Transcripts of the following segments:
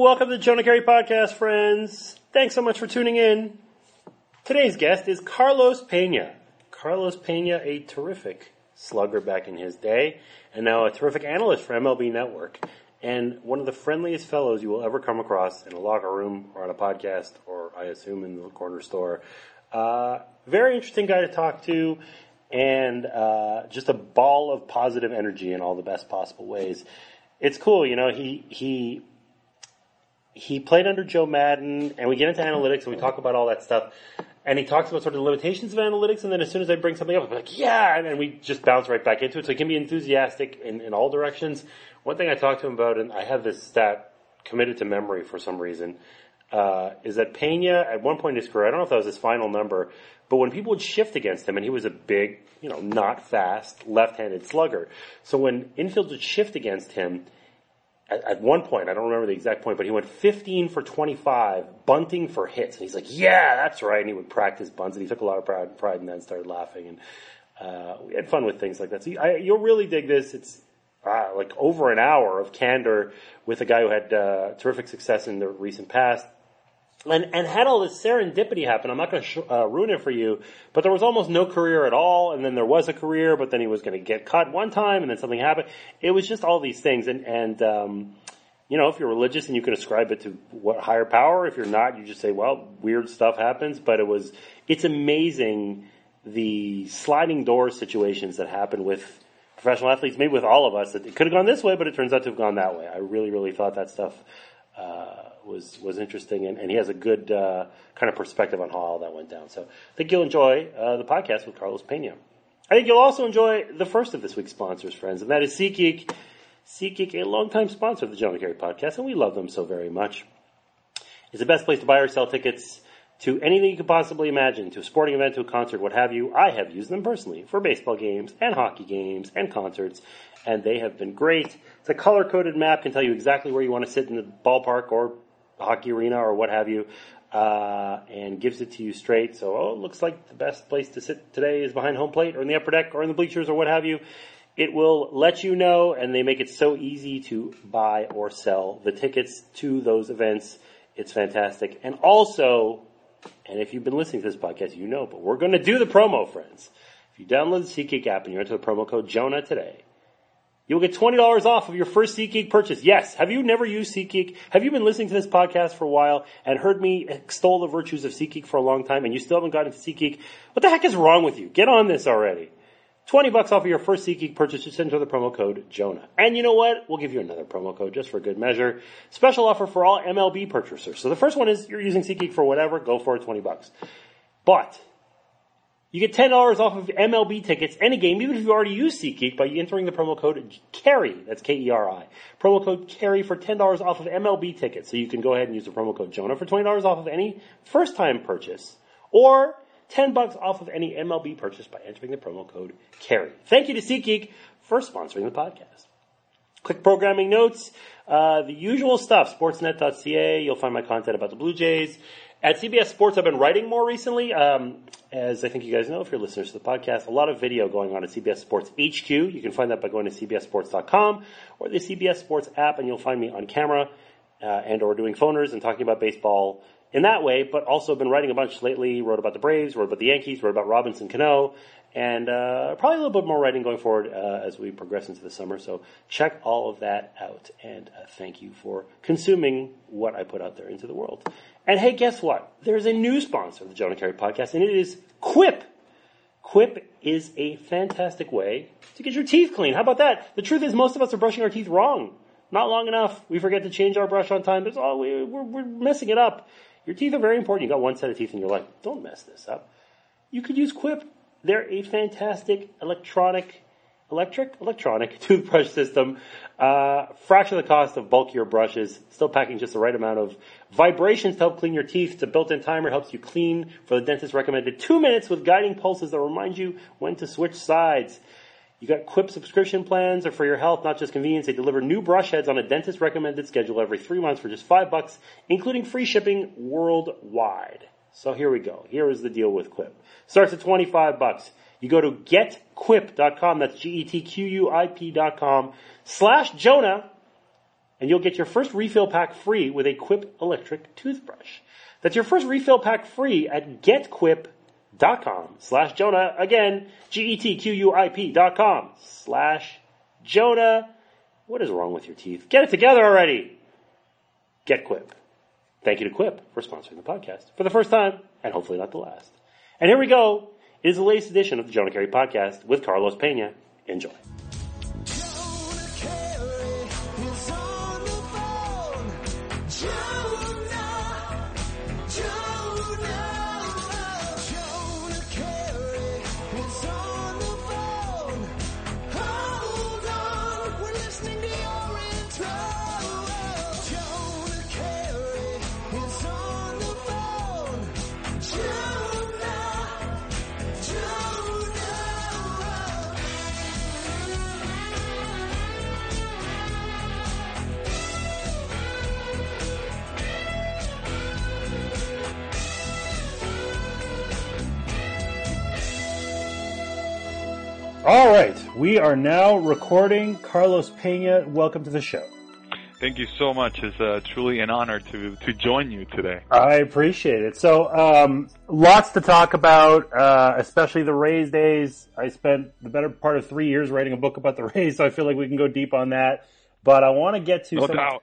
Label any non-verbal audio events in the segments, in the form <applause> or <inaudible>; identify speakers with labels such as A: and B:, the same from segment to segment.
A: Welcome to the Jonah Keri Podcast, friends. Thanks so much for tuning in. Today's guest is Carlos Pena. Carlos Pena, a terrific slugger back in his day, and now a terrific analyst for MLB Network, and one of the friendliest fellows you will ever come across in a locker room or on a podcast, or I assume in the corner store. Uh, very interesting guy to talk to, and uh, just a ball of positive energy in all the best possible ways. It's cool, you know. He he he played under Joe Maddon, and we get into analytics and we talk about all that stuff. And he talks about sort of the limitations of analytics, and then as soon as I bring something up, I'm like, yeah, and then we just bounce right back into it. So he can be enthusiastic in, in all directions. One thing I talked to him about, and I have this stat committed to memory for some reason, uh, is that Pena, at one point in his career, I don't know if that was his final number, but when people would shift against him, and he was a big, you know, not fast, left-handed slugger. So when infields would shift against him, at, at, one point, I don't remember the exact point, but he went 15 for 25, bunting for hits. And he's like, yeah, that's right. And he would practice bunts, and he took a lot of pride, pride and started laughing. And uh, we had fun with things like that. So I, you'll really dig this. It's uh, like over an hour of candor with a guy who had uh, terrific success in the recent past and and had all this serendipity happen. I'm not going to sh- uh, ruin it for you, but there was almost no career at all, and then there was a career, but then he was going to get cut one time, and then something happened. It was just all these things, and and um, you know, if you're religious and you can ascribe it to what higher power, if you're not, you just say, well, weird stuff happens. But it was, it's amazing the sliding door situations that happen with professional athletes, maybe with all of us. It could have gone this way, but it turns out to have gone that way. I really, really thought that stuff. Uh, was was interesting, and, and he has a good uh, kind of perspective on how all that went down. So I think you'll enjoy uh, the podcast with Carlos Pena. I think you'll also enjoy the first of this week's sponsors, friends, and that is SeatGeek. SeatGeek, a longtime sponsor of the Jonah Keri podcast, and we love them so very much. It's the best place to buy or sell tickets to anything you could possibly imagine, to a sporting event, to a concert, what have you. I have used them personally for baseball games and hockey games and concerts, and they have been great. It's a color coded map, can tell you exactly where you want to sit in the ballpark or hockey arena or what have you, uh, and gives it to you straight. So, oh, it looks like the best place to sit today is behind home plate or in the upper deck or in the bleachers or what have you. It will let you know, and they make it so easy to buy or sell the tickets to those events. It's fantastic. And also, and if you've been listening to this podcast, you know, but we're going to do the promo, friends. If you download the SeatGeek app and you enter the promo code Jonah today, You'll get $20 off of your first SeatGeek purchase. Yes. Have you never used SeatGeek? Have you been listening to this podcast for a while and heard me extol the virtues of SeatGeek for a long time and you still haven't gotten into SeatGeek? What the heck is wrong with you? Get on this already. 20 bucks off of your first SeatGeek purchase. Just enter the promo code Jonah. And you know what? We'll give you another promo code just for good measure. Special offer for all MLB purchasers. So the first one is you're using SeatGeek for whatever, go for it, 20 bucks. But you get $10 off of MLB tickets, any game, even if you already use SeatGeek by entering the promo code KERI, that's K-E-R-I. Promo code KERI for $10 off of MLB tickets. So you can go ahead and use the promo code Jonah for $20 off of any first time purchase, or 10 bucks off of any MLB purchase by entering the promo code KERI. Thank you to SeatGeek for sponsoring the podcast. Quick programming notes, uh, the usual stuff, sportsnet.ca, you'll find my content about the Blue Jays, at CBS Sports, I've been writing more recently. Um, as I think you guys know, if you're listeners to the podcast, a lot of video going on at CBS Sports HQ. You can find that by going to cbssports.com or the CBS Sports app, and you'll find me on camera uh, and or doing phoners and talking about baseball in that way. But also been writing a bunch lately. Wrote about the Braves, wrote about the Yankees, wrote about Robinson Cano, and uh, probably a little bit more writing going forward uh, as we progress into the summer. So check all of that out, and uh, thank you for consuming what I put out there into the world. And hey, guess what? There's a new sponsor of the Jonah Keri podcast, and it is Quip. Quip is a fantastic way to get your teeth clean. How about that? The truth is, most of us are brushing our teeth wrong. Not long enough. We forget to change our brush on time. There's all, we, we're, we're messing it up. Your teeth are very important. You got one set of teeth in your life. Don't mess this up. You could use Quip. They're a fantastic electronic electric, electronic <laughs> toothbrush system. Uh, fraction of the cost of bulkier brushes, still packing just the right amount of vibrations to help clean your teeth. It's a built-in timer, helps you clean for the dentist recommended two minutes with guiding pulses that remind you when to switch sides. You got Quip subscription plans are for your health, not just convenience. They deliver new brush heads on a dentist recommended schedule every three months for just five bucks, including free shipping worldwide. So here we go. Here is the deal with Quip. Starts at 25 bucks. You go to getquip.com, that's G-E-T-Q-U-I-P.com, slash Jonah, and you'll get your first refill pack free with a Quip electric toothbrush. That's your first refill pack free at getquip.com slash Jonah. Again, G-E-T-Q-U-I-P dot com slash Jonah. What is wrong with your teeth? Get it together already. Get Quip. Thank you to Quip for sponsoring the podcast for the first time, and hopefully not the last. And here we go. Is the latest edition of the Jonah Keri Podcast with Carlos Pena. Enjoy. All right, we are now recording. Carlos Pena, welcome to the show.
B: Thank you so much. It's uh, truly an honor to, to join you today.
A: I appreciate it. So, um, lots to talk about, uh, especially the Rays days. I spent the better part of three years writing a book about the <laughs> Rays, so I feel like we can go deep on that. But I want to get to
B: no
A: some,
B: doubt.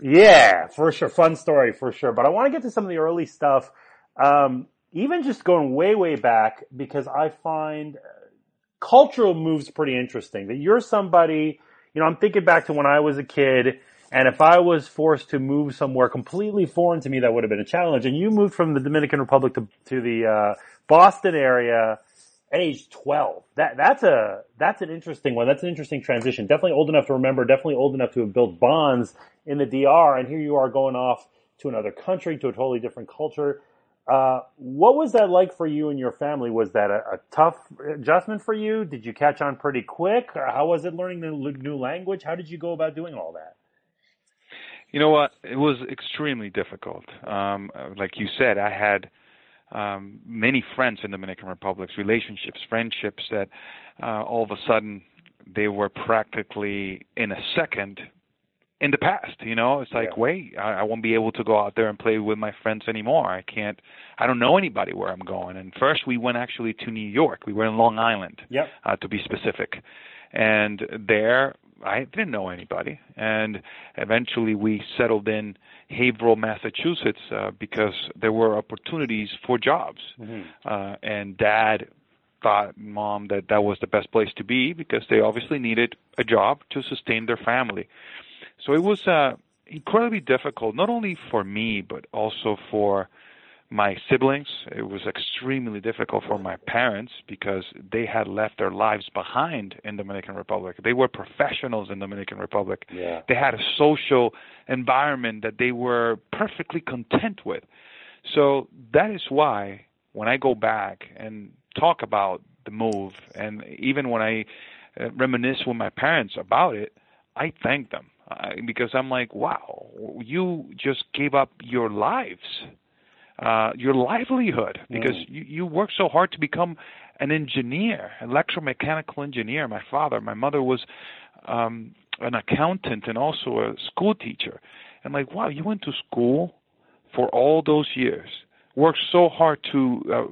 A: yeah, for sure, fun story for sure. But I want to get to some of the early stuff, um, even just going way, way back, because I find cultural moves pretty interesting. That you're somebody, you know, I'm thinking back to when I was a kid, and if I was forced to move somewhere completely foreign to me, that would have been a challenge. And you moved from the Dominican Republic to, to the uh, Boston area at age 12. That that's a that's an interesting one. That's an interesting transition. Definitely old enough to remember. Definitely old enough to have built bonds in the DR. And here you are going off to another country, to a totally different culture. Uh, what was that like for you and your family? Was that a, a, tough adjustment for you? Did you catch on pretty quick? How was it learning the new language? How did you go about doing all that?
B: You know what? It was extremely difficult. Um, like you said, I had um, many friends in the Dominican Republic, relationships, friendships that uh, all of a sudden they were practically in a second in the past you know? It's like
A: Yeah.
B: wait I, I won't be able to go out there and play with my friends anymore. I can't i don't know anybody where i'm going. And first we went actually to new york. We were in long island
A: Yep.
B: uh, to be specific. And there i didn't know anybody. And eventually we settled in haverhill massachusetts uh, because there were opportunities for jobs.
A: Mhm.
B: uh, and dad thought mom that that was the best place to be because they obviously needed a job to sustain their family so it was uh, incredibly difficult, not only for me, but also for my siblings. It was extremely difficult for my parents because they had left their lives behind in Dominican Republic. They were professionals in Dominican Republic.
A: Yeah.
B: They had a social environment that they were perfectly content with. So that is why when I go back and talk about the move, and even when I uh, reminisce with my parents about it, I thank them uh, because I'm like, wow, you just gave up your lives, uh, your livelihood, because
A: Mm.
B: you, you worked so hard to become an engineer, an electromechanical engineer. My father, my mother was um, an accountant and also a school teacher. And like, wow, you went to school for all those years, worked so hard to uh,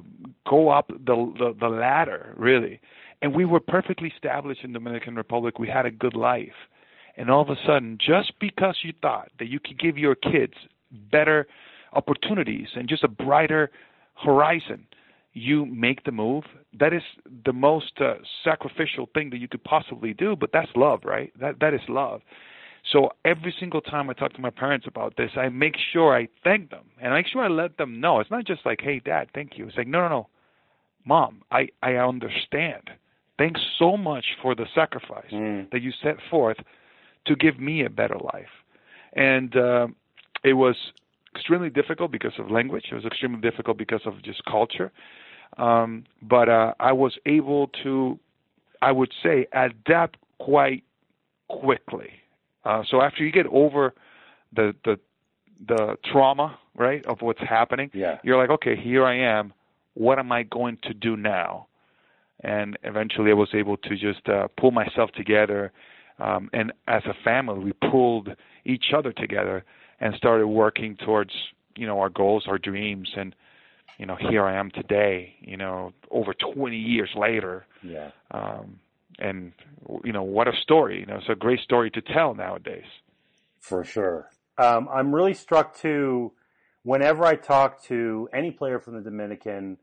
B: go up the, the the ladder, really. And we were perfectly established in Dominican Republic. We had a good life. And all of a sudden, just because you thought that you could give your kids better opportunities and just a brighter horizon, you make the move. That is the most uh, sacrificial thing that you could possibly do, but that's love, right? That that is love. So every single time I talk to my parents about this, I make sure I thank them and I make sure I let them know. It's not just like, "Hey, Dad, thank you." It's like, "No, no, no, Mom, I I understand. Thanks so much for the sacrifice
A: Mm.
B: that you set forth to give me a better life." And uh, it was extremely difficult because of language. It was extremely difficult because of just culture. Um, but uh, I was able to, I would say, adapt quite quickly. Uh, so after you get over the the the trauma, right, of what's happening,
A: Yeah.
B: you're like, okay, here I am. What am I going to do now? And eventually, I was able to just uh, pull myself together, Um, and as a family, we pulled each other together and started working towards you know our goals, our dreams, and you know here I am today. You know, over 20 years later.
A: Yeah.
B: Um, and you know what a story. You know, it's a great story to tell nowadays.
A: For sure. Um, I'm really struck too. Whenever I talk to any player from the Dominican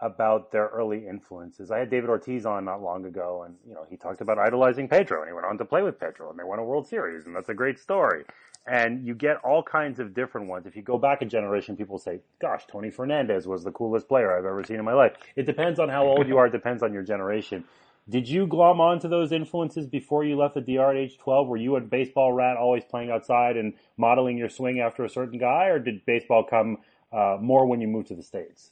A: about their early influences, I had David Ortiz on not long ago, and you know he talked about idolizing Pedro, and he went on to play with Pedro, and they won a World Series, and that's a great story. And you get all kinds of different ones. If you go back a generation, people say, "Gosh, Tony Fernandez was the coolest player I've ever seen in my life." It depends on how old you are. It depends on your generation. Did you glom onto those influences before you left the DR at age 12? Were you a baseball rat always playing outside and modeling your swing after a certain guy, or did baseball come uh, more when you moved to the States?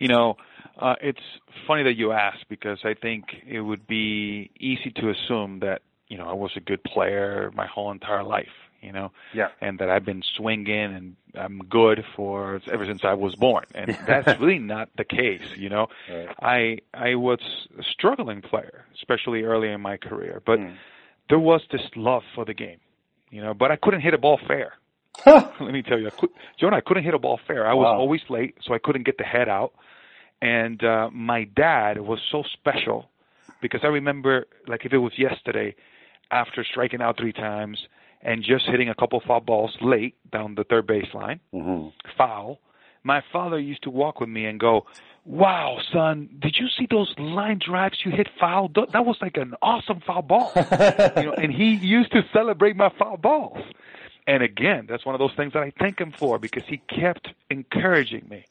B: You know, uh, it's funny that you ask because I think it would be easy to assume that, you know, I was a good player my whole entire life you know,
A: yeah.
B: and that I've been swinging and I'm good for ever since I was born, and <laughs> that's really not the case, you know.
A: Right.
B: I I was a struggling player, especially early in my career, but
A: Mm.
B: there was this love for the game, you know. But I couldn't hit a ball fair. <laughs> Let me tell you, I could, Jonah, I couldn't hit a ball fair. I was
A: Wow.
B: always late, so I couldn't get the head out. And uh, my dad was so special because I remember, like if it was yesterday, after striking out three times and just hitting a couple foul balls late down the third baseline,
A: Mm-hmm.
B: foul. My father used to walk with me and go, "Wow, son, did you see those line drives you hit foul? That was like an awesome foul ball." <laughs> you know, and he used to celebrate my foul balls. And again, that's one of those things that I thank him for because he kept encouraging me.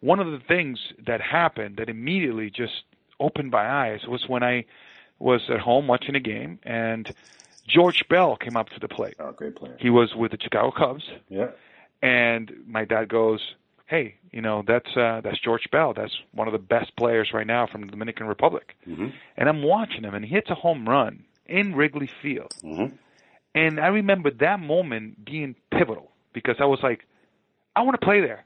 B: One of the things that happened that immediately just opened my eyes was when I was at home watching a game and George Bell came up to the plate.
A: Oh, great player.
B: He was with the Chicago Cubs
A: Yeah.
B: and my dad goes, "Hey, you know that's uh, that's George Bell. That's one of the best players right now from the Dominican Republic."
A: Mm-hmm.
B: And I'm watching him, and he hits a home run in Wrigley Field.
A: Mm-hmm.
B: And I remember that moment being pivotal because I was like, "I want to play there."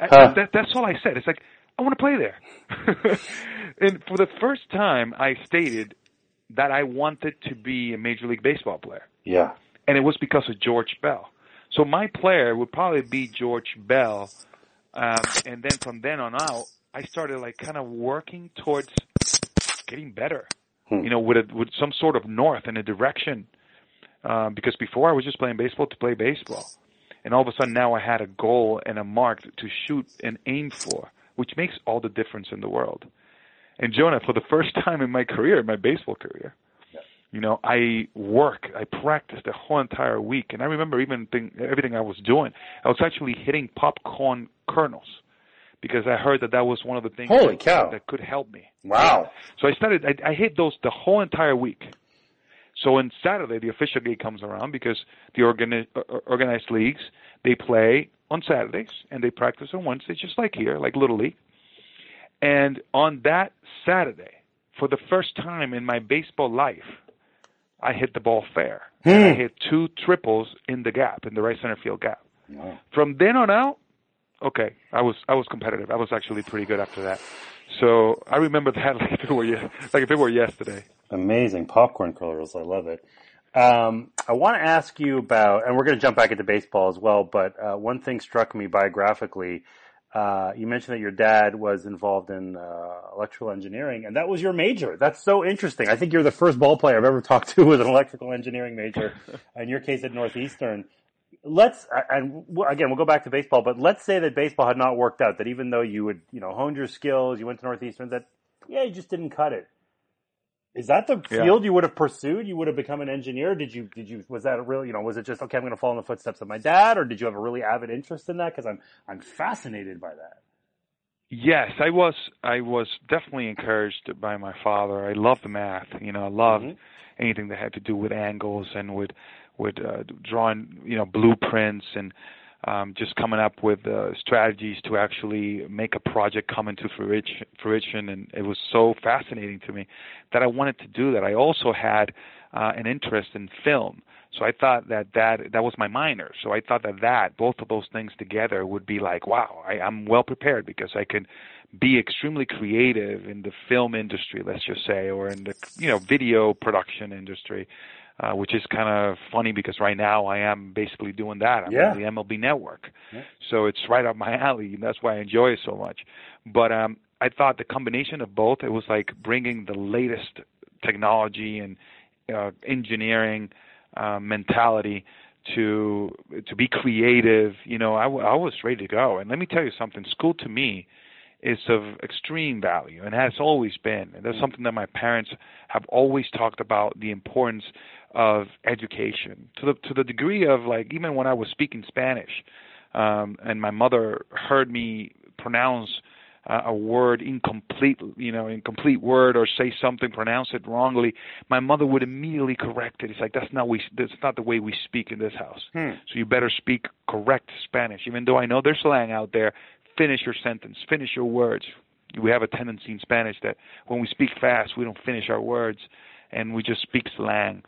B: I- That, that's all I said. It's like I want to play there. <laughs> and for the first time, I stated that I wanted to be a Major League Baseball player
A: Yeah.
B: and it was because of George Bell. So my player would probably be George Bell, um, and then from then on out, I started like kind of working towards getting better,
A: Hmm.
B: you know, with a, with some sort of north and a direction. Um, because before I was just playing baseball to play baseball, and all of a sudden now I had a goal and a mark to shoot and aim for, which makes all the difference in the world. And Jonah, for the first <laughs> time in my career, my baseball career, you know, I work, I practice the whole entire week, and I remember even thing, everything I was doing. I was actually hitting popcorn kernels because I heard that that was one of the things
A: Holy
B: that,
A: cow.
B: that could help me.
A: Wow.
B: So I started. I, I hit those the whole entire week. So on Saturday, the official game comes around because the organi- uh, organized leagues they play on Saturdays and they practice on Wednesdays, just like here, like Little League. And on that Saturday, for the first time in my baseball life, I hit the ball fair. And I
A: Hmm.
B: hit two triples in the gap, in the right center field gap.
A: Wow.
B: From then on out, okay, I was I was competitive. I was actually pretty good after that. So I remember that <laughs> like if it were like if it were yesterday.
A: Amazing popcorn colors. I love it. Um, I want to ask you about, and we're going to jump back into baseball as well. But uh, one thing struck me biographically. Uh, you mentioned that your dad was involved in uh, electrical engineering, and that was your major. That's so interesting. I think you're the first ball player I've ever talked to with an electrical engineering major. <laughs> in your case, at Northeastern. Let's and again we'll go back to baseball, but let's say that baseball had not worked out. That even though you would you know honed your skills, you went to Northeastern, that yeah, you just didn't cut it. Is that the
B: Yeah.
A: field you would have pursued? You would have become an engineer? Did you, did you, was that a real, you know, was it just, okay, I'm going to follow in the footsteps of my dad, or did you have a really avid interest in that? Cause I'm, I'm fascinated by that.
B: Yes, I was I was definitely encouraged by my father. I loved math. You know, I loved
A: Mhm.
B: anything that had to do with angles and with with uh, drawing you know blueprints and um, just coming up with uh, strategies to actually make a project come into fruition. And it was so fascinating to me that I wanted to do that. I also had uh, an interest in film. So I thought that that that was my minor. So I thought that that both of those things together would be like, wow, I, I'm well prepared because I can be extremely creative in the film industry, let's just say, or in the you know video production industry, uh, which is kind of funny because right now I am basically doing that. I'm
A: Yeah.
B: on the MLB Network,
A: Yeah.
B: so it's right up my <laughs> alley, and that's why I enjoy it so much. But um, I thought the combination of both, it was like bringing the latest technology and uh, engineering uh, mentality to to be creative. You know, I, w- I was ready to go. And let me tell you something. School to me is of extreme value and has always been. And that's something that my parents have always talked about the importance of education to the to the degree of like even when I was speaking Spanish, um, and my mother heard me pronounce uh, a word incomplete, you know, incomplete word, or say something, pronounce it wrongly, my mother would immediately correct it. It's like that's not we, that's not the way we speak in this house.
A: Hmm.
B: So you better speak correct Spanish, even though I know there's slang out there. Finish your sentence, finish your words. We have a tendency in Spanish that when we speak fast, we don't finish our words, and we just speak slang.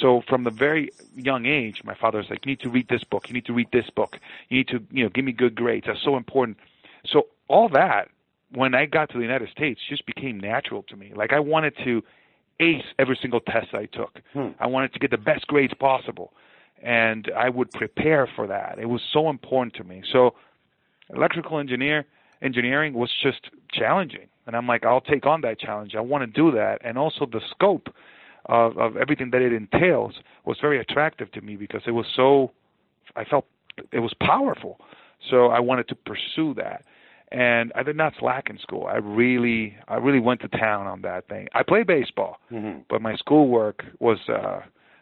B: So from the very young age, my father's like, "You need to read this book. You need to read this book. You need to, you know, give me good grades. That's so important." So all that, when I got to the United States, just became natural to me. Like I wanted to ace every single test I took.
A: Hmm.
B: I wanted to get the best grades possible, and I would prepare for that. It was so important to me. So electrical engineer engineering was just challenging. And i'm like i'll take on that challenge. I want to do that. And also the scope of of everything that it entails was very attractive to me because it was so i felt it was powerful. So i wanted to pursue that. And i did not slack in school. I really i really went to town on that thing. I played baseball
A: hmm
B: but my schoolwork was uh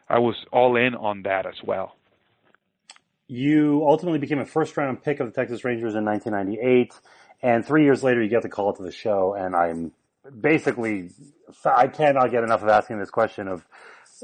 B: i was all in on that as well
A: You ultimately became a first round pick of the Texas Rangers in 1998, and three years later you get the call to the show, and I'm basically, I cannot get enough of asking this question of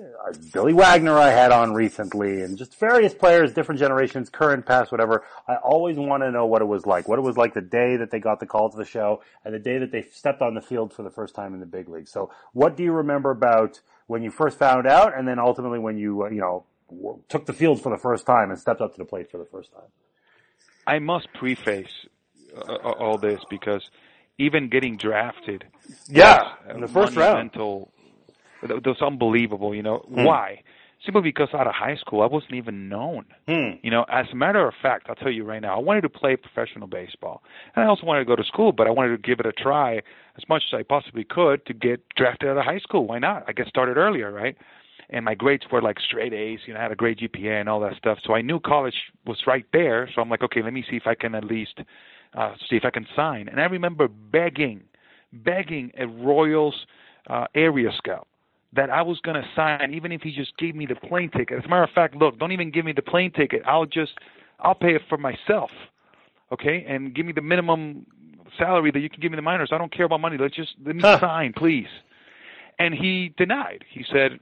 A: uh, Billy Wagner I had on recently, and just various players, different generations, current, past, whatever. I always want to know what it was like, what it was like the day that they got the call to the show, and the day that they stepped on the field for the first time in the big league. So, what do you remember about when you first found out, and then ultimately when you, uh, you know, took the field for the first time and stepped up to the plate for the first time?
B: I must preface uh, all this because even getting drafted,
A: Yeah, in the first round.
B: That was unbelievable. You know why? Simply because out of high school, I wasn't even known.
A: Hmm.
B: You know, as a matter of fact, I'll tell you right now, I wanted to play professional baseball, and I also wanted to go to school, but I wanted to give it a try as much as I possibly could to get drafted out of high school. Why not? I get started earlier, right? And my grades were like straight A's. You know, I had a great GPA and all that stuff. So I knew college was right there. So I'm like, okay, let me see if I can at least uh, see if I can sign. And I remember begging, begging a Royals uh, area scout that I was going to sign, even if he just gave me the plane ticket. As a matter of fact, look, don't even give me the plane ticket. I'll just, I'll pay it for myself, okay? And give me the minimum salary that you can give me the minors. I don't care about money. Let's just let me
A: Huh.
B: sign, please. And he denied. He said,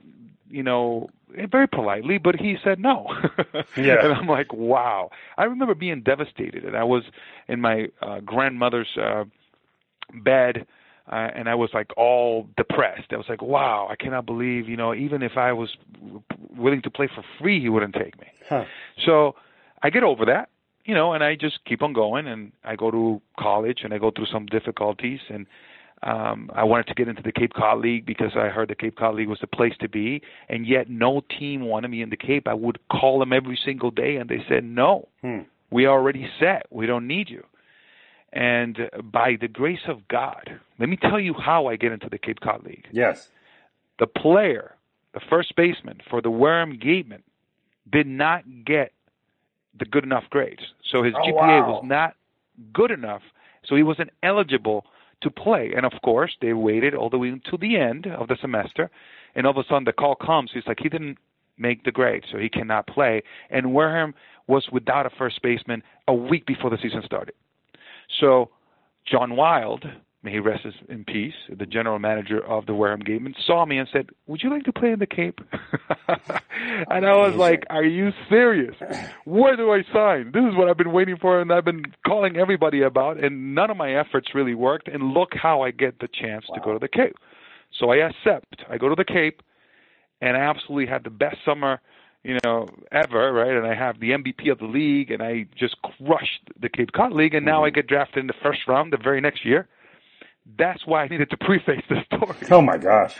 B: you know, very politely, but he said no. <laughs>
A: Yeah.
B: and I'm like, wow. I remember being devastated, and I was in my uh, grandmother's uh, bed, uh, and I was like all depressed. I was like, wow, I cannot believe, you know, even if I was willing to play for free, he wouldn't take me.
A: Huh.
B: So I get over that, you know, and I just keep on going and I go to college and I go through some difficulties and um I wanted to get into the Cape Cod League because I heard the Cape Cod League was the place to be and yet no team wanted me in the Cape. I would call them every single day and they said, "No.
A: Hmm.
B: We already set. We don't need you." And by the grace of God, let me tell you how I get into the Cape Cod League
A: Yes.
B: the player, the first baseman for the Wareham Gatemen, did not get the good enough grades. So his
A: Oh,
B: GPA
A: wow.
B: was not good enough, so he wasn't eligible to play. And of course, they waited all the way until the end of the semester, and all of a sudden the call comes. He's like, he didn't make the grade, so he cannot play. And Wareham was without a first baseman a week before the season started. So John Wild, may he rest in peace, the general manager of the Wareham Gatemen, saw me and said, "Would you like to play in the Cape?" <laughs> and I was like, "Are you serious? Where do I sign? This is what I've been waiting for, and I've been calling everybody about, and none of my efforts really worked. And look how I get the chance to go to the Cape. So I accept. I go to the Cape, and I absolutely had the best summer." You know, ever, right? And I have the MVP of the league, and I just crushed the Cape Cod League, and now I mm-hmm. get drafted in the first round the very next year That's why I needed to preface the <laughs> story.
A: Oh my gosh!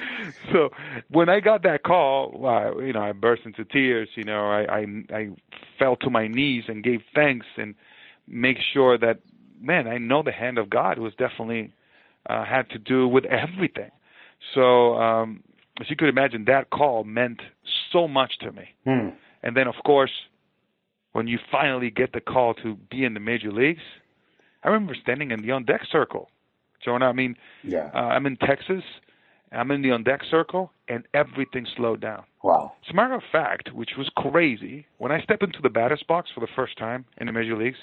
B: So when I got that call, uh, you know, I burst into tears. You know, I, I I fell to my knees and gave thanks and make sure that man, I know the hand of God was definitely uh, had to do with everything. So um, as you could imagine, that call meant so much to me.
A: Hmm.
B: And then, of course, when you finally get the call to be in the major leagues, I remember standing in the on deck circle. Jonah, I mean,
A: Yeah.
B: uh, I'm in Texas. I'm in the on deck circle, and everything slowed down.
A: Wow.
B: As a matter of fact, which was crazy, when I stepped into the batter's box for the first time in the major leagues,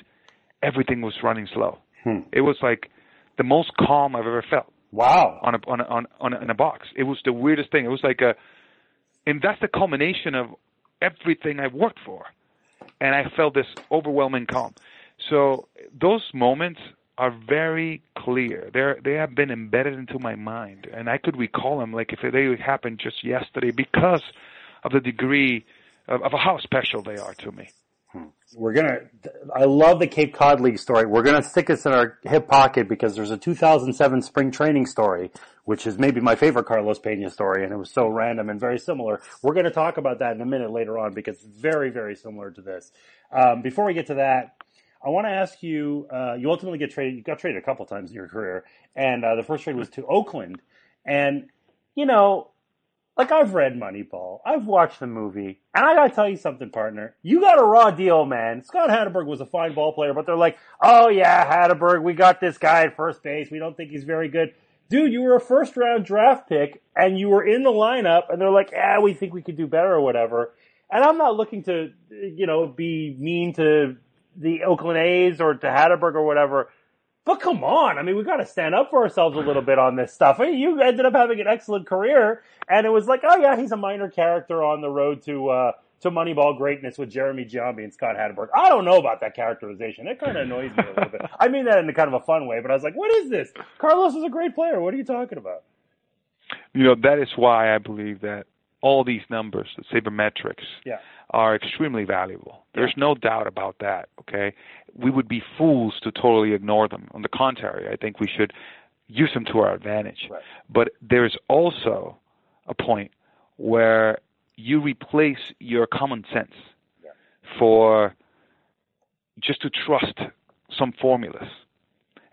B: everything was running slow.
A: Hmm.
B: It was like the most calm I've ever felt
A: Wow.
B: on a on a, on on a, in a box. It was the weirdest thing. It was like a, and that's the culmination of everything I've worked for, and I felt this overwhelming calm. So those moments are very clear. They're they have been embedded into my mind, and I could recall them like if they happened just yesterday because of the degree of, of how special they are to me.
A: We're gonna. I love the Cape Cod League story. We're gonna stick this in our hip pocket because there's a 2007 spring training story, which is maybe my favorite Carlos Pena story, and it was so random and very similar. We're gonna talk about that in a minute later on because it's very, very similar to this. Um, before we get to that, I want to ask you. Uh, you ultimately get traded. You got traded a couple times in your career, and uh, the first trade was to Oakland, and you know like I've read Moneyball, I've watched the movie, and I gotta tell you something, partner. You got a raw deal, man. Scott Hatteberg was a fine ball player, but they're like, oh yeah, Hatteberg, we got this guy at first base. We don't think he's very good. Dude, you were a first round draft pick, and you were in the lineup, and they're like, yeah, we think we could do better or whatever. And I'm not looking to, you know, be mean to the Oakland A's or to Hatteberg or whatever. But come on, I mean, we got to stand up for ourselves a little bit on this stuff. You ended up having an excellent career, and it was like, oh yeah, he's a minor character on the road to uh, to Moneyball greatness with Jeremy Giambi and Scott Hatteberg. I don't know about that characterization. It kind of annoys me a little bit. I mean that in a kind of a fun way, but I was like, what is this? Carlos is a great player. What are you talking about?
B: You know that is why I believe that all these numbers, the sabermetrics,
A: Yeah.
B: are extremely valuable. There's no doubt about that. Okay, we would be fools to totally ignore them. On the contrary, I think we should use them to our advantage.
A: Right.
B: But there's also a point where you replace your common sense
A: Yeah.
B: for just to trust some formulas,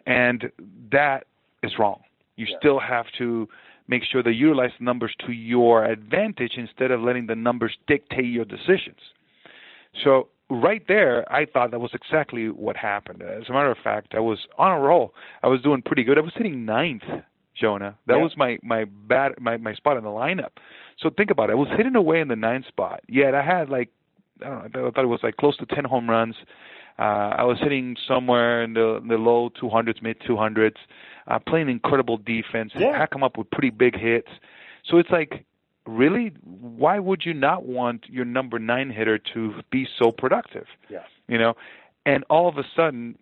B: and that is wrong. You
A: Yeah.
B: still have to make sure that you utilize the numbers to your advantage instead of letting the numbers dictate your decisions. So right there, I thought that was exactly what happened. As a matter of fact, I was on a roll. I was doing pretty good. I was hitting ninth, Jonah. That
A: Yeah.
B: was my my bad my my spot in the lineup. So think about it. I was hitting away in the ninth spot. Yet I had like I don't know. I thought it was like close to ten home runs. Uh, I was hitting somewhere in the the low 200s, mid 200s, uh, playing incredible defense.
A: Yeah.
B: I come up with pretty big hits. So it's like, really, why would you not want your number nine hitter to be so productive?
A: Yeah.
B: You know, and all of a sudden,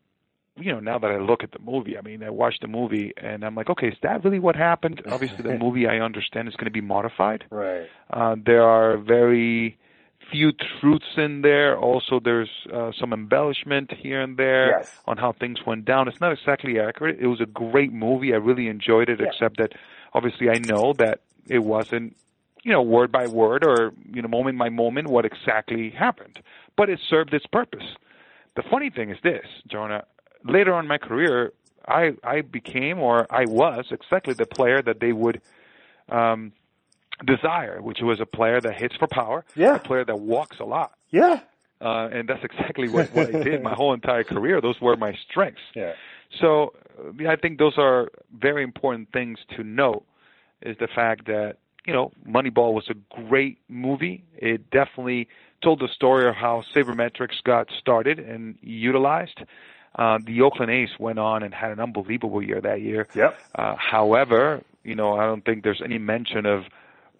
B: you know, now that I look at the movie, I mean, I watched the movie and I'm like, okay, is that really what happened? Obviously, the <laughs> movie I understand is going to be modified.
A: Right.
B: Uh, there are very few truths in there. Also, there's uh, some embellishment here and there
A: Yes.
B: on how things went down. It's not exactly accurate. It was a great movie. I really enjoyed it,
A: Yeah.
B: except that obviously I know that it wasn't, you know, word by word or you know, moment by moment what exactly happened. But it served its purpose. The funny thing is this, Jonah. Later on in my career, I I became or I was exactly the player that they would um, desire, which was a player that hits for power,
A: Yeah.
B: a player that walks a lot.
A: Yeah.
B: Uh, and that's exactly what, what I did my whole entire career. Those were my strengths.
A: Yeah.
B: So I think those are very important things to note. Is the fact that you know Moneyball was a great movie. It definitely told the story of how sabermetrics got started and utilized. Uh, the Oakland A's went on and had an unbelievable year that year.
A: Yep.
B: Uh, however, you know I don't think there's any mention of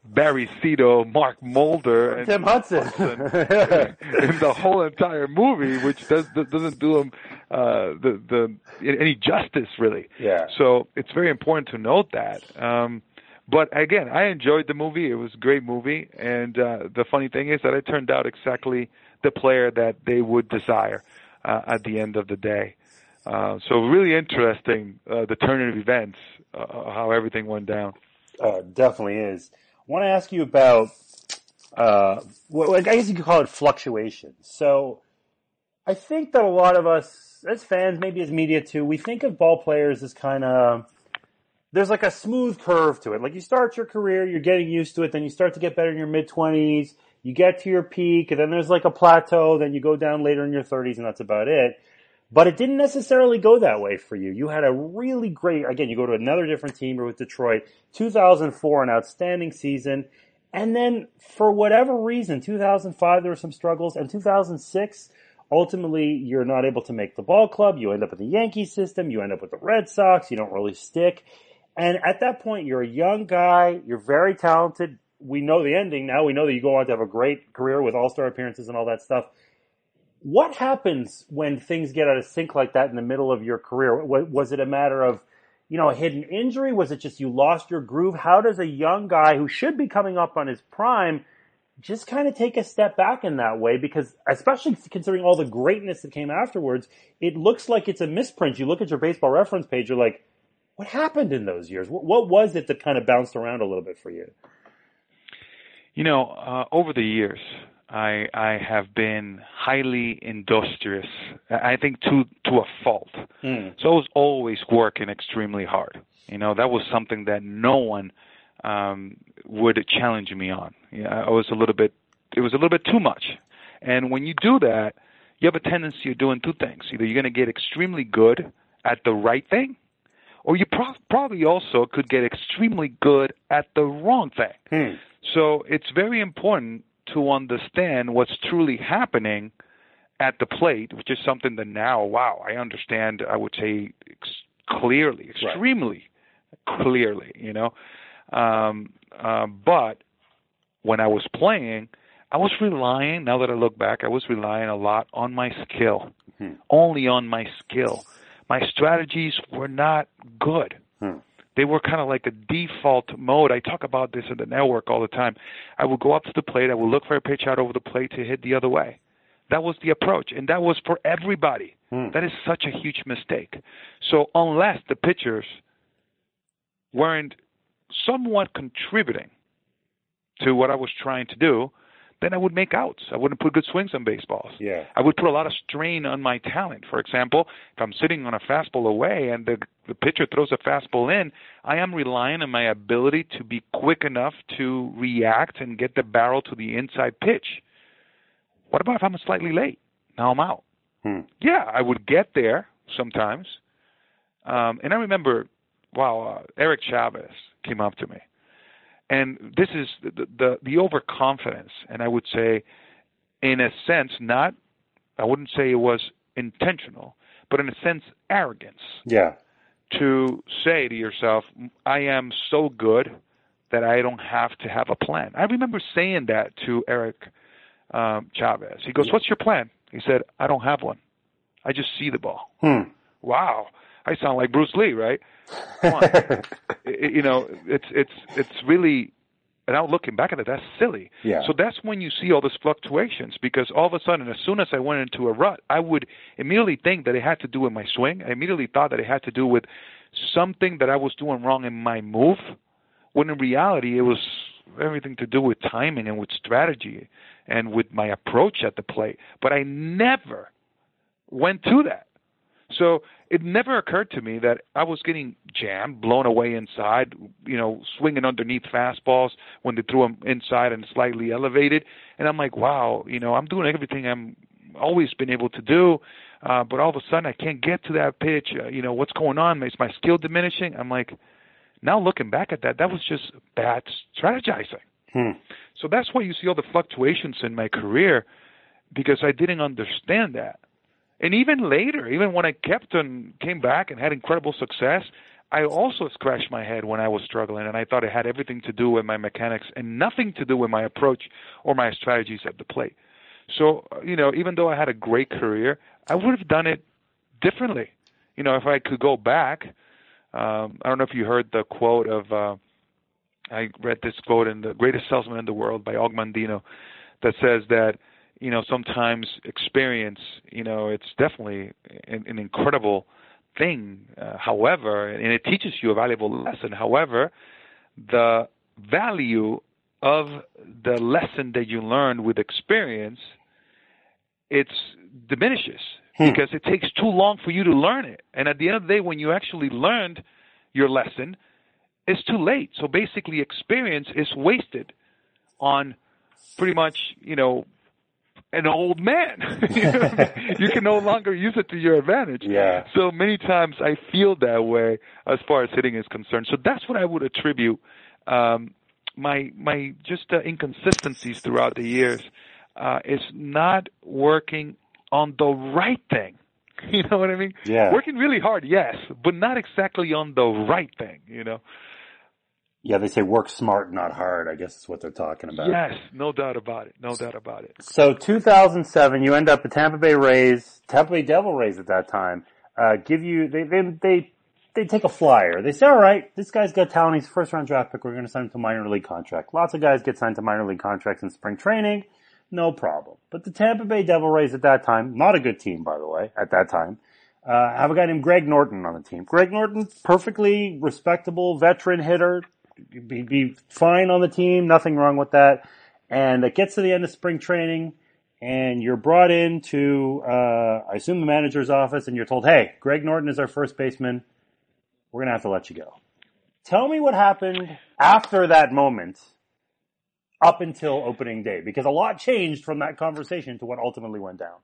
B: Barry Zito, Mark Mulder, and
A: Tim Hudson. <laughs>
B: in the whole entire movie, which does doesn't do him uh, the the any justice really.
A: Yeah.
B: So it's very important to note that. Um, but again, I enjoyed the movie. It was a great movie, and uh, the funny thing is that it turned out exactly the player that they would desire uh, at the end of the day. Uh, so really interesting uh, the turn of events uh, how everything went down.
A: Uh, definitely is. Want to ask you about, uh, well, I guess you could call it fluctuation. So, I think that a lot of us, as fans, maybe as media too, we think of ball players as kind of there's like a smooth curve to it. Like you start your career, you're getting used to it, then you start to get better in your mid twenties, you get to your peak, and then there's like a plateau, then you go down later in your thirties, and that's about it. But it didn't necessarily go that way for you. You had a really great, again, you go to another different team with Detroit, 2004, an outstanding season. And then for whatever reason, 2005, there were some struggles, and 2006, ultimately you're not able to make the ball club. You end up in the Yankee system. You end up with the Red Sox. You don't really stick. And at that point, you're a young guy. You're very talented. We know the ending now. We know that you go on to have a great career with all-star appearances and all that stuff. What happens when things get out of sync like that in the middle of your career? Was it a matter of, you know, a hidden injury? Was it just you lost your groove? How does a young guy who should be coming up on his prime just kind of take a step back in that way? Because especially considering all the greatness that came afterwards, it looks like it's a misprint. You look at your baseball reference page, you're like, what happened in those years? What, what was it that kind of bounced around a little bit for you?
B: You know, uh, over the years, I I have been highly industrious. I think to to a fault. Mm. So I was always working extremely hard. You know, that was something that no one um, would challenge me on. Yeah, I was a little bit. It was a little bit too much. And when you do that, you have a tendency of doing two things. Either you're going to get extremely good at the right thing, or you pro- probably also could get extremely good at the wrong thing. Hmm. So it's very important to understand what's truly happening at the plate, which is something that now, wow, I understand. I would say ex- clearly, extremely right. clearly. You know, um, uh, but when I was playing, I was relying. Now that I look back, I was relying a lot on my skill, hmm. only on my skill my strategies were not good. Hmm. They were kind of like a default mode. I talk about this in the network all the time. I would go up to the plate, I would look for a pitch out over the plate to hit the other way. That was the approach, and that was for everybody. Hmm. That is such a huge mistake. So unless the pitchers weren't somewhat contributing to what I was trying to do, then I would make outs. I wouldn't put good swings on baseballs.
A: Yeah.
B: I would put a lot of strain on my talent. For example, if I'm sitting on a fastball away and the the pitcher throws a fastball in, I am relying on my ability to be quick enough to react and get the barrel to the inside pitch. What about if I'm slightly late? Now I'm out. Hmm. Yeah, I would get there sometimes. Um, and I remember, wow, uh, Eric Chavez came up to me and this is the, the the overconfidence, and I would say, in a sense, not. I wouldn't say it was intentional, but in a sense, arrogance.
A: Yeah.
B: To say to yourself, "I am so good that I don't have to have a plan." I remember saying that to Eric um, Chavez. He goes, "What's your plan?" He said, "I don't have one. I just see the ball."
A: Hmm.
B: Wow. I sound like Bruce Lee, right? <laughs> it, you know, it's it's it's really. And now looking back at it, that's silly.
A: Yeah.
B: So that's when you see all these fluctuations because all of a sudden, as soon as I went into a rut, I would immediately think that it had to do with my swing. I immediately thought that it had to do with something that I was doing wrong in my move, when in reality it was everything to do with timing and with strategy and with my approach at the plate. But I never went to that. So it never occurred to me that I was getting jammed, blown away inside, you know, swinging underneath fastballs when they threw them inside and slightly elevated. And I'm like, wow, you know, I'm doing everything I'm always been able to do, uh, but all of a sudden I can't get to that pitch. Uh, you know, what's going on? Is my skill diminishing? I'm like, now looking back at that, that was just bad strategizing.
A: Hmm.
B: So that's why you see all the fluctuations in my career because I didn't understand that. And even later, even when I kept and came back and had incredible success, I also scratched my head when I was struggling, and I thought it had everything to do with my mechanics and nothing to do with my approach or my strategies at the plate. So, uh, you know, even though I had a great career, I would have done it differently. You know, if I could go back, um, I don't know if you heard the quote of, uh, I read this quote in The Greatest Salesman in the World by Og Mandino that says that you know sometimes experience you know it's definitely an, an incredible thing. Uh, however, and it teaches you a valuable lesson. However, the value of the lesson that you learned with experience, it diminishes hmm. because it takes too long for you to learn it. And at the end of the day, when you actually learned your lesson, it's too late. So basically, experience is wasted on pretty much, you know, an old man. <laughs> you can no longer use it to your advantage.
A: Yeah.
B: So many times I feel that way as far as hitting is concerned. So that's what I would attribute um, my my just uh, inconsistencies throughout the years uh, is not working on the right thing. <laughs> You know what I mean?
A: Yeah.
B: Working really hard, yes, but not exactly on the right thing. You know.
A: Yeah, they say work smart, not hard. I guess is what they're talking about.
B: Yes, no doubt about it. No doubt about it.
A: So 2007, you end up at Tampa Bay Rays, Tampa Bay Devil Rays at that time. Uh, give you they they they they take a flyer. They say, all right, this guy's got talent. He's first round draft pick. We're going to sign him to minor league contract. Lots of guys get signed to minor league contracts in spring training. No problem. But the Tampa Bay Devil Rays at that time, not a good team, by the way, at that time, uh, have a guy named Greg Norton on the team. Greg Norton, perfectly respectable veteran hitter, be, be fine on the team, nothing wrong with that. And it gets to the end of spring training, and you're brought into, uh, I assume the manager's office, and you're told, hey, Greg Norton is our first baseman. We're going to have to let you go. Tell me what happened after that moment up until opening day, because a lot changed from that conversation to what ultimately went down.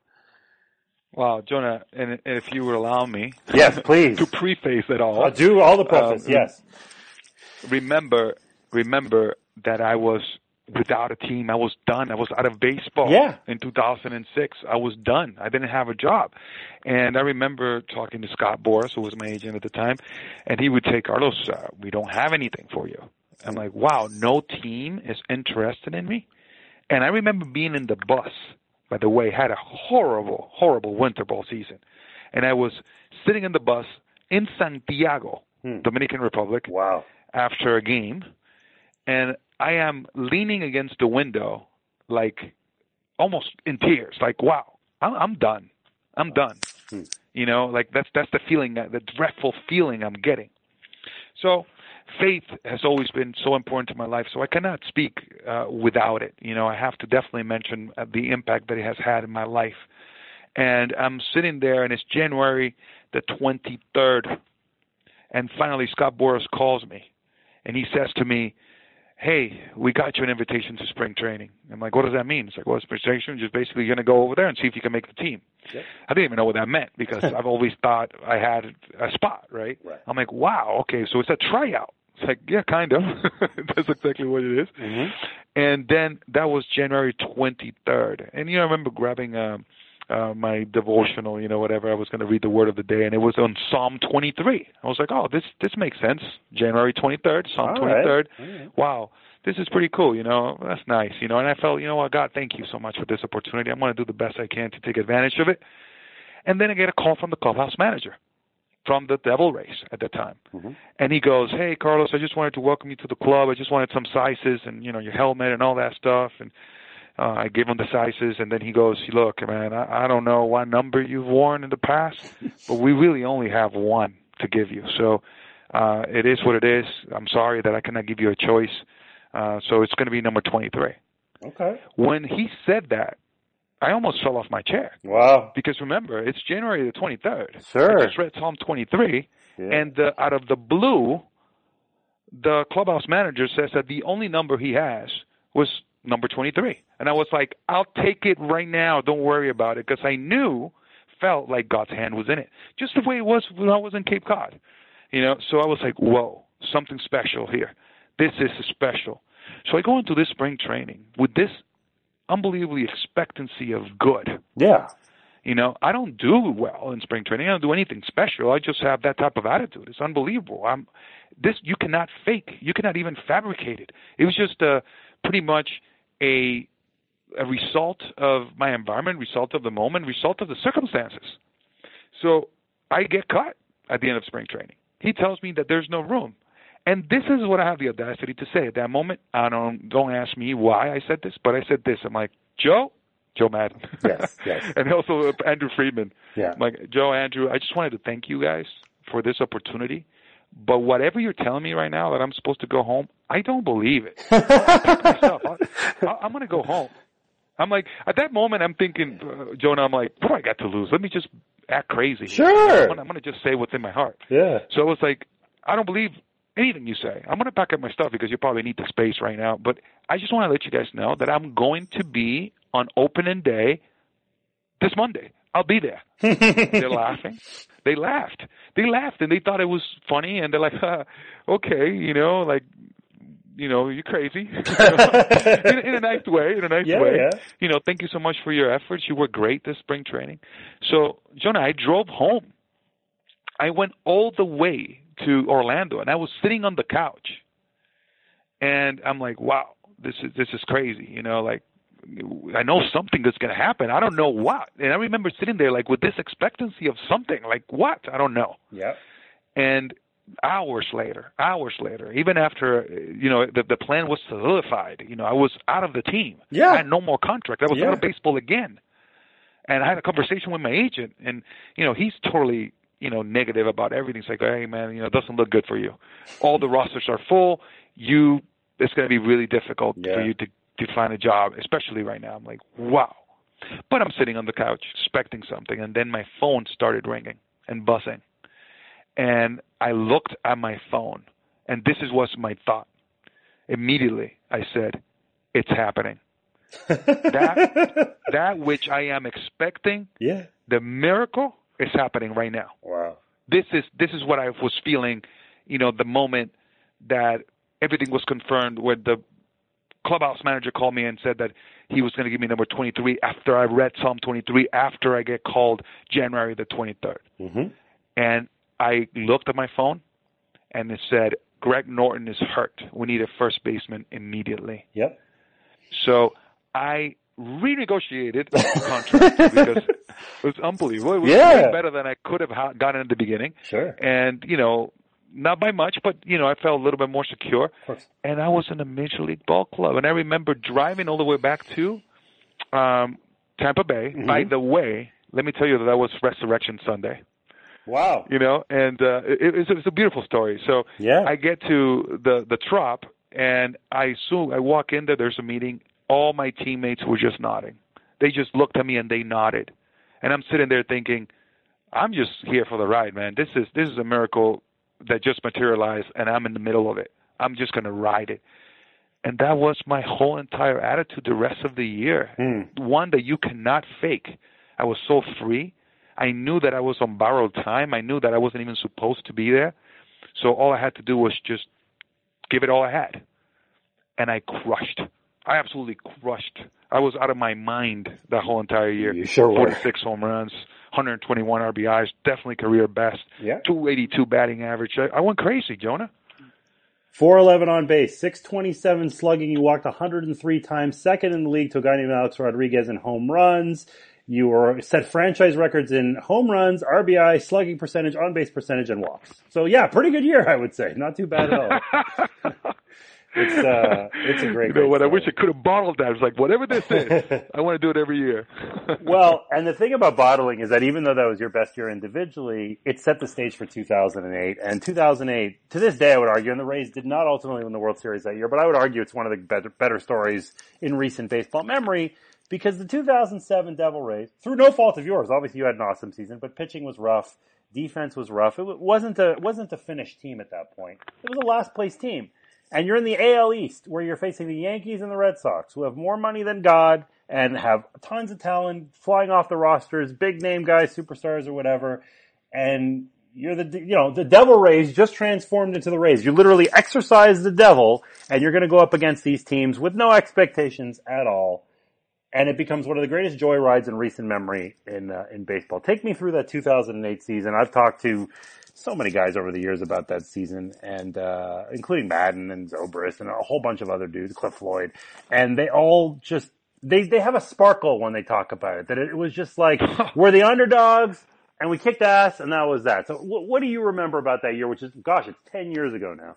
B: Wow, Jonah, and if you would allow me,
A: yes, please, <laughs>
B: to preface it all,
A: I'll do all the preface. Um, yes,
B: remember remember that I was without a team. I was done. I was out of baseball.
A: Yeah.
B: In 2006, I was done. I didn't have a job, and I remember talking to Scott Boras, who was my agent at the time, and he would say, "Carlos, uh, we don't have anything for you." I'm like, "Wow, no team is interested in me." And I remember being in the bus. By the way, had a horrible, horrible winter ball season, and I was sitting in the bus in Santiago, hmm. Dominican Republic.
A: Wow
B: after a game, and I am leaning against the window, like almost in tears. Like, wow, I'm, I'm done. I'm done. Hmm. You know, like that's that's the feeling, that the dreadful feeling I'm getting. So, faith has always been so important to my life. So I cannot speak uh, without it. You know, I have to definitely mention uh, the impact that it has had in my life. And I'm sitting there, and it's January the 23rd, and finally Scott Boras calls me and he says to me, "Hey, we got you an invitation to spring training." I'm like, "What does that mean?" It's like, "Well, spring training just basically you're going to go over there and see if you can make the team." Yep. I didn't even know what that meant because <laughs> I've always thought I had a spot, right?
A: right?
B: I'm like, "Wow, okay, so it's a tryout." It's like, yeah, kind of. <laughs> That's exactly what it is.
A: Mm-hmm.
B: And then that was January 23rd, and you know, I remember grabbing. Um, uh, my devotional, you know, whatever. I was going to read the word of the day, and it was on Psalm 23. I was like, oh, this this makes sense. January 23rd, Psalm
A: All
B: 23rd.
A: Right.
B: Wow, this is pretty cool. You know, that's nice. You know, and I felt, you know what, God, thank you so much for this opportunity. I'm going to do the best I can to take advantage of it. And then I get a call from the clubhouse manager from the Devil Rays at the time.
A: Mm-hmm.
B: And he goes, "Hey, Carlos, I just wanted to welcome you to the club. I just wanted some sizes and you know your helmet and all that stuff." And uh, I give him the sizes, and then he goes, "Look, man, I, I don't know what number you've worn in the past, but we really only have one to give you. So uh, it is what it is. I'm sorry that I cannot give you a choice. Uh, so it's going to be number 23."
A: Okay.
B: When he said that, I almost fell off my chair.
A: Wow.
B: Because remember, it's January the 23rd.
A: Sure.
B: I just read Psalm 23,
A: yeah.
B: and uh, out of the blue, the clubhouse manager says that the only number he has was number 23. And I was like, I'll take it right now. Don't worry about it. Because I knew, felt like God's hand was in it. Just the way it was when I was in Cape Cod. You know, so I was like, whoa, something special here. This is special. So I go into this spring training with this unbelievably expectancy of good.
A: Yeah.
B: You know, I don't do well in spring training. I don't do anything special. I just have that type of attitude. It's unbelievable. I'm this you cannot fake. You cannot even fabricate it. It was just a pretty much a a result of my environment, result of the moment, result of the circumstances. So I get cut at the end of spring training. He tells me that there's no room. And this is what I have the audacity to say at that moment. I don't don't ask me why I said this, but I said this. I'm like, Joe, Joe Maddon.
A: Yes, yes. <laughs>
B: and also Andrew Friedman.
A: Yeah.
B: I'm like Joe, Andrew, I just wanted to thank you guys for this opportunity. But whatever you're telling me right now that I'm supposed to go home, I don't believe it. I pack my stuff. I, I, I'm going to go home. I'm like, at that moment, I'm thinking, uh, Jonah, I'm like, what do I got to lose? Let me just act crazy.
A: Sure.
B: I'm going to just say what's in my heart.
A: Yeah.
B: So it was like, I don't believe anything you say. I'm going to pack up my stuff because you probably need the space right now. But I just want to let you guys know that I'm going to be on opening day this Monday. I'll be there. <laughs> they're laughing. They laughed. They laughed and they thought it was funny and they're like, uh, okay, you know, like, you know, you're crazy. <laughs> in, in a nice way, in a nice
A: Yeah,
B: way.
A: yeah.
B: You know, thank you so much for your efforts. You were great this spring training. So, Jonah, I drove home. I went all the way to Orlando and I was sitting on the couch. And I'm like, wow, this is this is crazy, you know, like I know something is going to happen. I don't know what. And I remember sitting there like with this expectancy of something, like what? I don't know.
A: Yeah.
B: And hours later, hours later, even after you know the the plan was solidified, you know, I was out of the team.
A: Yeah.
B: I had no more contract. I was
A: Yeah.
B: out of baseball again. And I had a conversation with my agent, and you know, he's totally you know negative about everything. He's like, hey man, you know, it doesn't look good for you. All the rosters are full. You, it's going to be really difficult
A: Yeah.
B: for you to to find a job, especially right now. I'm like, wow. But I'm sitting on the couch expecting something, and then my phone started ringing and buzzing. And I looked at my phone, and this is what's my thought. Immediately, I said, "It's happening." that <laughs> that which I am expecting,
A: yeah.
B: the miracle, is happening right now
A: Wow.
B: this is this is what I was feeling, you know, the moment that everything was confirmed with the clubhouse manager called me and said that he was going to give me number 23 after I read Psalm 23 after I get called January the 23rd.
A: Mm-hmm.
B: And I looked at my phone and it said Greg Norton is hurt. We need a first baseman immediately.
A: Yep.
B: So I renegotiated the <laughs> contract because it was unbelievable. It was
A: Yeah.
B: better than I could have gotten at the beginning
A: Sure.
B: and you know not by much but you know i felt a little bit more secure. And i was in a major league ball club. And i remember driving all the way back to um tampa bay.
A: Mm-hmm.
B: by the way let me tell you that that was resurrection sunday.
A: Wow.
B: you know and uh it, it's, it's a beautiful story. So
A: Yeah.
B: i get to the the trop and i assume i walk in there there's a meeting. All my teammates were just nodding. They just looked at me and they nodded. And i'm sitting there thinking i'm just here for the ride man. This is this is a miracle that just materialized and i'm in the middle of it. I'm just going to ride it. And that was my whole entire attitude the rest of the year. Hmm. One that you cannot fake. I was so free. I knew that i was on borrowed time. I knew that i wasn't even supposed to be there. So all i had to do was just give it all i had. And i crushed. I absolutely crushed. I was out of my mind that whole entire year.
A: You sure were.
B: 46 home runs 121 rbis definitely career best
A: Yeah.
B: 282 batting average i, I went crazy jonah
A: 411 on base, 627 slugging. You walked 103 times, second in the league to a guy named Alex Rodriguez in home runs. You were set franchise records in home runs, RBI, slugging percentage, on base percentage, and walks. So yeah, pretty good year, I would say. Not too bad at all. <laughs> it's uh, <laughs> it's a great.
B: you know
A: great
B: what? I wish I could have bottled that. It's like whatever this is, <laughs> I want to do it every year. <laughs>
A: well, and the thing about bottling is that even though that was your best year individually, it set the stage for 2008. And 2008, to this day, I would argue, and the Rays did not ultimately win the World Series that year, but I would argue it's one of the better, better stories in recent baseball memory because the 2007 Devil Rays, through no fault of yours, obviously you had an awesome season, but pitching was rough, defense was rough. It wasn't a wasn't a finished team at that point. It was a last place team. And you're in the AL East where you're facing the Yankees and the Red Sox who have more money than God and have tons of talent flying off the rosters, big name guys, superstars or whatever. And you're the, you know, the Devil Rays just transformed into the Rays. You literally exercise the devil and you're going to go up against these teams with no expectations at all. And it becomes one of the greatest joy rides in recent memory in, uh, in baseball. Take me through that 2008 season. I've talked to so many guys over the years about that season, and uh, including Maddon and Zobrist and a whole bunch of other dudes, Cliff Floyd, and they all just they they have a sparkle when they talk about it. That it was just like <laughs> we're the underdogs and we kicked ass, and that was that. So, what, what do you remember about that year? Which is, gosh, it's ten years ago now.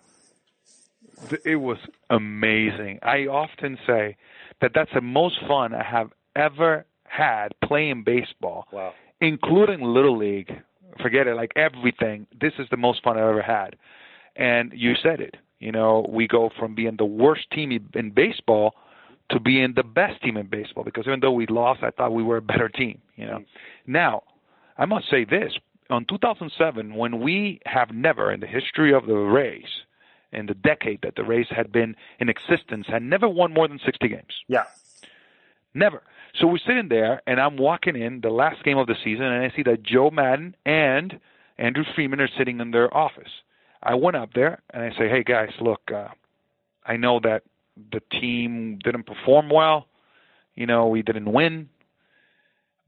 B: it was amazing. I often say that that's the most fun I have ever had playing baseball,
A: Wow.
B: including Little League. Forget it, like everything. This is the most fun I've ever had. And you said it. You know, we go from being the worst team in baseball to being the best team in baseball because even though we lost, I thought we were a better team. You know, now I must say this: on 2007, when we have never in the history of the Rays, in the decade that the Rays had been in existence, had never won more than 60 games.
A: Yeah.
B: Never. So we're sitting there, and I'm walking in the last game of the season, and I see that Joe Maddon and Andrew Friedman are sitting in their office. I went up there and I say, "Hey guys, look, uh, I know that the team didn't perform well. You know, we didn't win,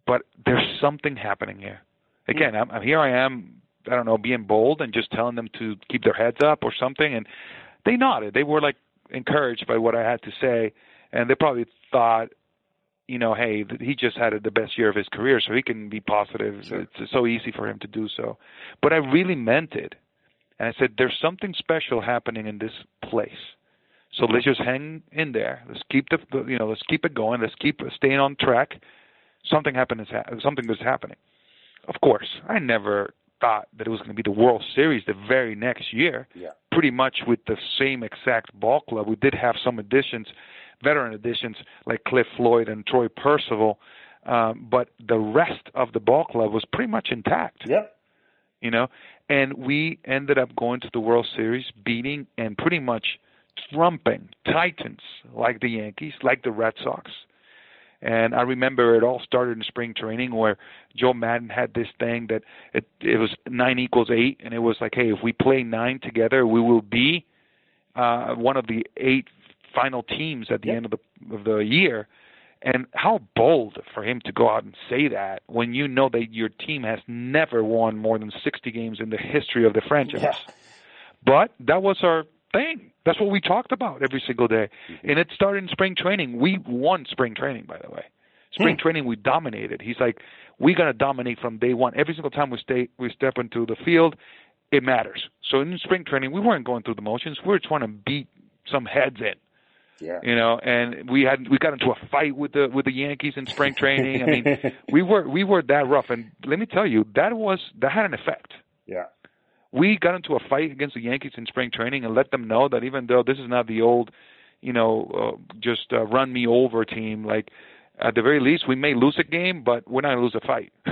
B: but there's something happening here. Again, I'm, I'm here. I am. I don't know, being bold and just telling them to keep their heads up or something. And they nodded. They were like encouraged by what I had to say, and they probably thought, you know, hey, he just had the best year of his career, so he can be positive.
A: Sure.
B: It's so easy for him to do so. But I really meant it. And I said, there's something special happening in this place. So let's just hang in there. Let's keep the, you know, let's keep it going. Let's keep staying on track. Something happened something is happening. Of course, I never thought that it was going to be the World Series the very next year.
A: Yeah.
B: Pretty much with the same exact ball club. We did have some additions, veteran additions like Cliff Floyd and Troy Percival, um, but the rest of the ball club was pretty much intact
A: Yep.
B: you know and we ended up going to the world series beating and pretty much trumping titans like the yankees like the red sox and i remember it all started in spring training where joe maddon had this thing that it it was nine equals eight and it was like hey if we play nine together we will be uh one of the eight final teams at the
A: Yep.
B: end of the of the year and how bold for him to go out and say that when you know that your team has never won more than 60 games in the history of the franchise.
A: Yeah.
B: But that was our thing. That's what we talked about every single day. And it started in spring training. We won spring training, by the way. Spring
A: Hmm.
B: training, we dominated. He's like, we're going to dominate from day one. Every single time we stay, we step into the field, it matters. So in spring training, we weren't going through the motions. We were trying to beat some heads in
A: Yeah.
B: you know and we had we got into a fight with the with the yankees in spring training i mean <laughs> we were we were that rough and let me tell you that was that had an effect
A: yeah.
B: we got into a fight against the yankees in spring training and let them know that even though this is not the old you know uh, just uh, run me over team like at the very least we may lose a game but we're not going to lose a fight <laughs>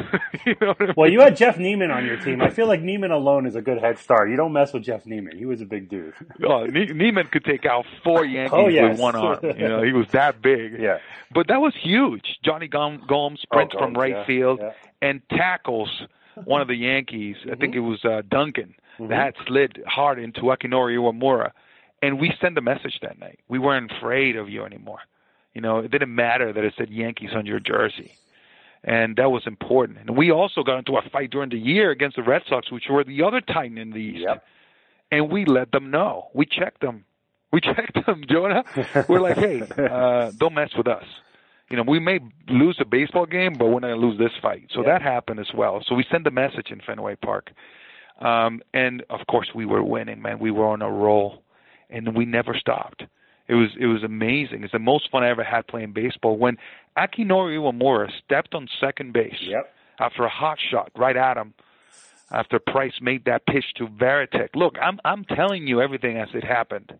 B: you know I mean?
A: Well, you had Jeff Niemann on your team. I feel like Niemann alone is a good head start. You don't mess with Jeff Niemann. He was a big dude. <laughs>
B: oh, Ne- Niemann could take out four <laughs> Yankees
A: Oh, yes.
B: with one arm. You know, he was that big.
A: Yeah.
B: But that was huge. Jonny Gom- Gomes sprints
A: Oh,
B: from right
A: yeah,
B: field
A: yeah.
B: and tackles one of the Yankees. I think it was uh, Duncan
A: Mhm.
B: that slid hard into Akinori Iwamura. And we sent a message that night. We weren't afraid of you anymore. You know, it didn't matter that it said Yankees on your jersey. And that was important. And we also got into a fight during the year against the Red Sox, which were the other Titan in the East
A: Yep.
B: and we let them know. We checked them. We <laughs> checked them, Jonah. We're like, hey, uh, don't mess with us. You know, we may lose a baseball game, but we're not going to lose this fight. So
A: Yeah.
B: that happened as well. So we sent a message in Fenway Park. Um, and of course, we were winning, man. We were on a roll, and we never stopped. It was it was amazing. It's the most fun I ever had playing baseball. When Akinori Iwamura stepped on second base
A: Yep.
B: after a hot shot right at him after Price made that pitch to Varitek. Look, I'm I'm telling you everything as it happened.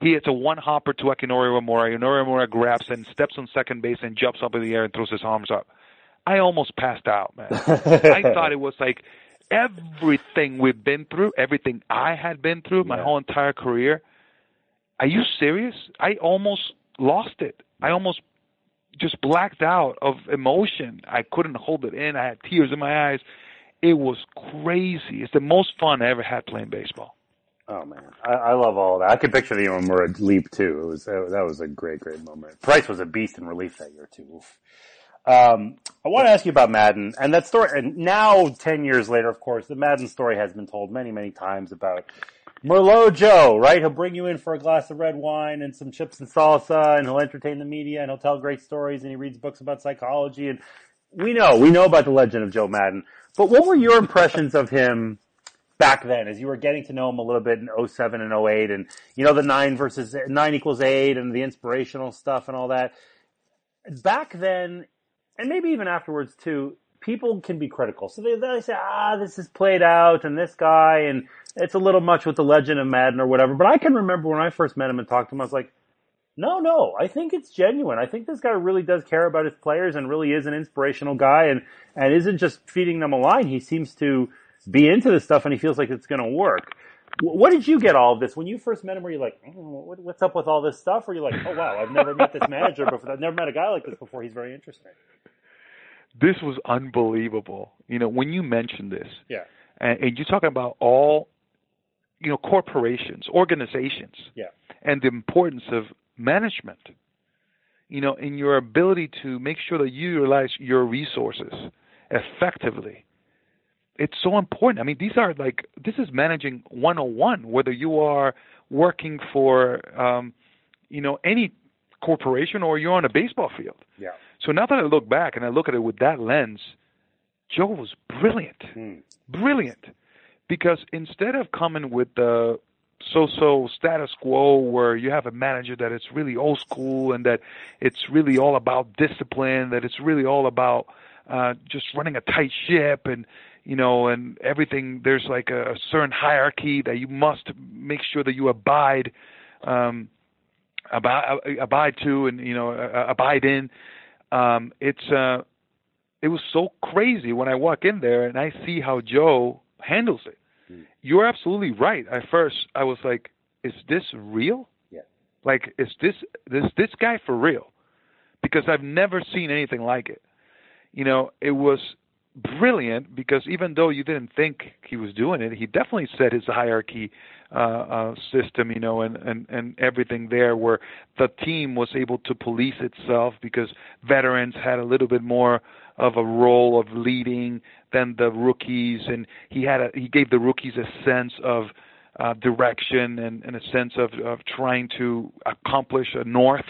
B: He hits a one hopper to Akinori Iwamura. Akinori Iwamura grabs and steps on second base and jumps up in the air and throws his arms up. I almost passed out, man. <laughs> I thought it was like everything we've been through, everything I had been through my
A: Yeah.
B: whole entire career. Are you serious? I almost lost it. I almost just blacked out of emotion. I couldn't hold it in. I had tears in my eyes. It was crazy. It's the most fun I ever had playing baseball.
A: Oh man, I, I love all that. I could picture the Iwamura leap too. It was that was a great, great moment. Price was a beast in relief that year too. Um, I want to ask you about Maddon and that story. And now, ten years later, of course, the Maddon story has been told many, many times about Merlot Joe. Right? He'll bring you in for a glass of red wine and some chips and salsa, and he'll entertain the media, and he'll tell great stories, and he reads books about psychology. And we know, we know about the legend of Joe Maddon. But what were your impressions of him? back then as you were getting to know him a little bit in 07 and 08 and you know the 9 versus 9 equals 8 and the inspirational stuff and all that back then, and maybe even afterwards too, people can be critical. So they, they say, ah, this is played out and this guy and it's a little much with the legend of Maddon or whatever. But I can remember when I first met him and talked to him, I was like, no, no, I think it's genuine. I think this guy really does care about his players and really is an inspirational guy and, and isn't just feeding them a line. He seems to be into this stuff and he feels like it's going to work. What did you get all of this when you first met him? Were you like, oh, what's up with all this stuff? Or you like, oh wow, I've never met this manager before. I've never met a guy like this before. He's very interesting.
B: This was unbelievable. You know, when you mentioned this,
A: yeah,
B: and, and you're talking about all, you know, corporations, organizations,
A: yeah,
B: and the importance of management. You know, in your ability to make sure that you utilize your resources effectively it's so important. I mean, these are like this is managing 101. Whether you are working for, um, you know, any corporation or you're on a baseball field.
A: Yeah.
B: So now that I look back and I look at it with that lens, Joe was brilliant,
A: mm.
B: brilliant, because instead of coming with the so-so status quo where you have a manager that it's really old school and that it's really all about discipline, that it's really all about uh, just running a tight ship and you know, and everything. There's like a, a certain hierarchy that you must make sure that you abide, um, abide, abide to, and you know, uh, abide in. Um, it's uh, it was so crazy when I walk in there and I see how Joe handles it.
A: Mm.
B: You're absolutely right. At first, I was like, "Is this real?
A: Yeah.
B: Like, is this this this guy for real?" Because I've never seen anything like it. You know, it was brilliant because even though you didn't think he was doing it, he definitely set his hierarchy uh, uh, system, you know, and, and, and everything there where the team was able to police itself because veterans had a little bit more of a role of leading than the rookies, and he had a, he gave the rookies a sense of uh, direction and, and a sense of, of trying to accomplish a north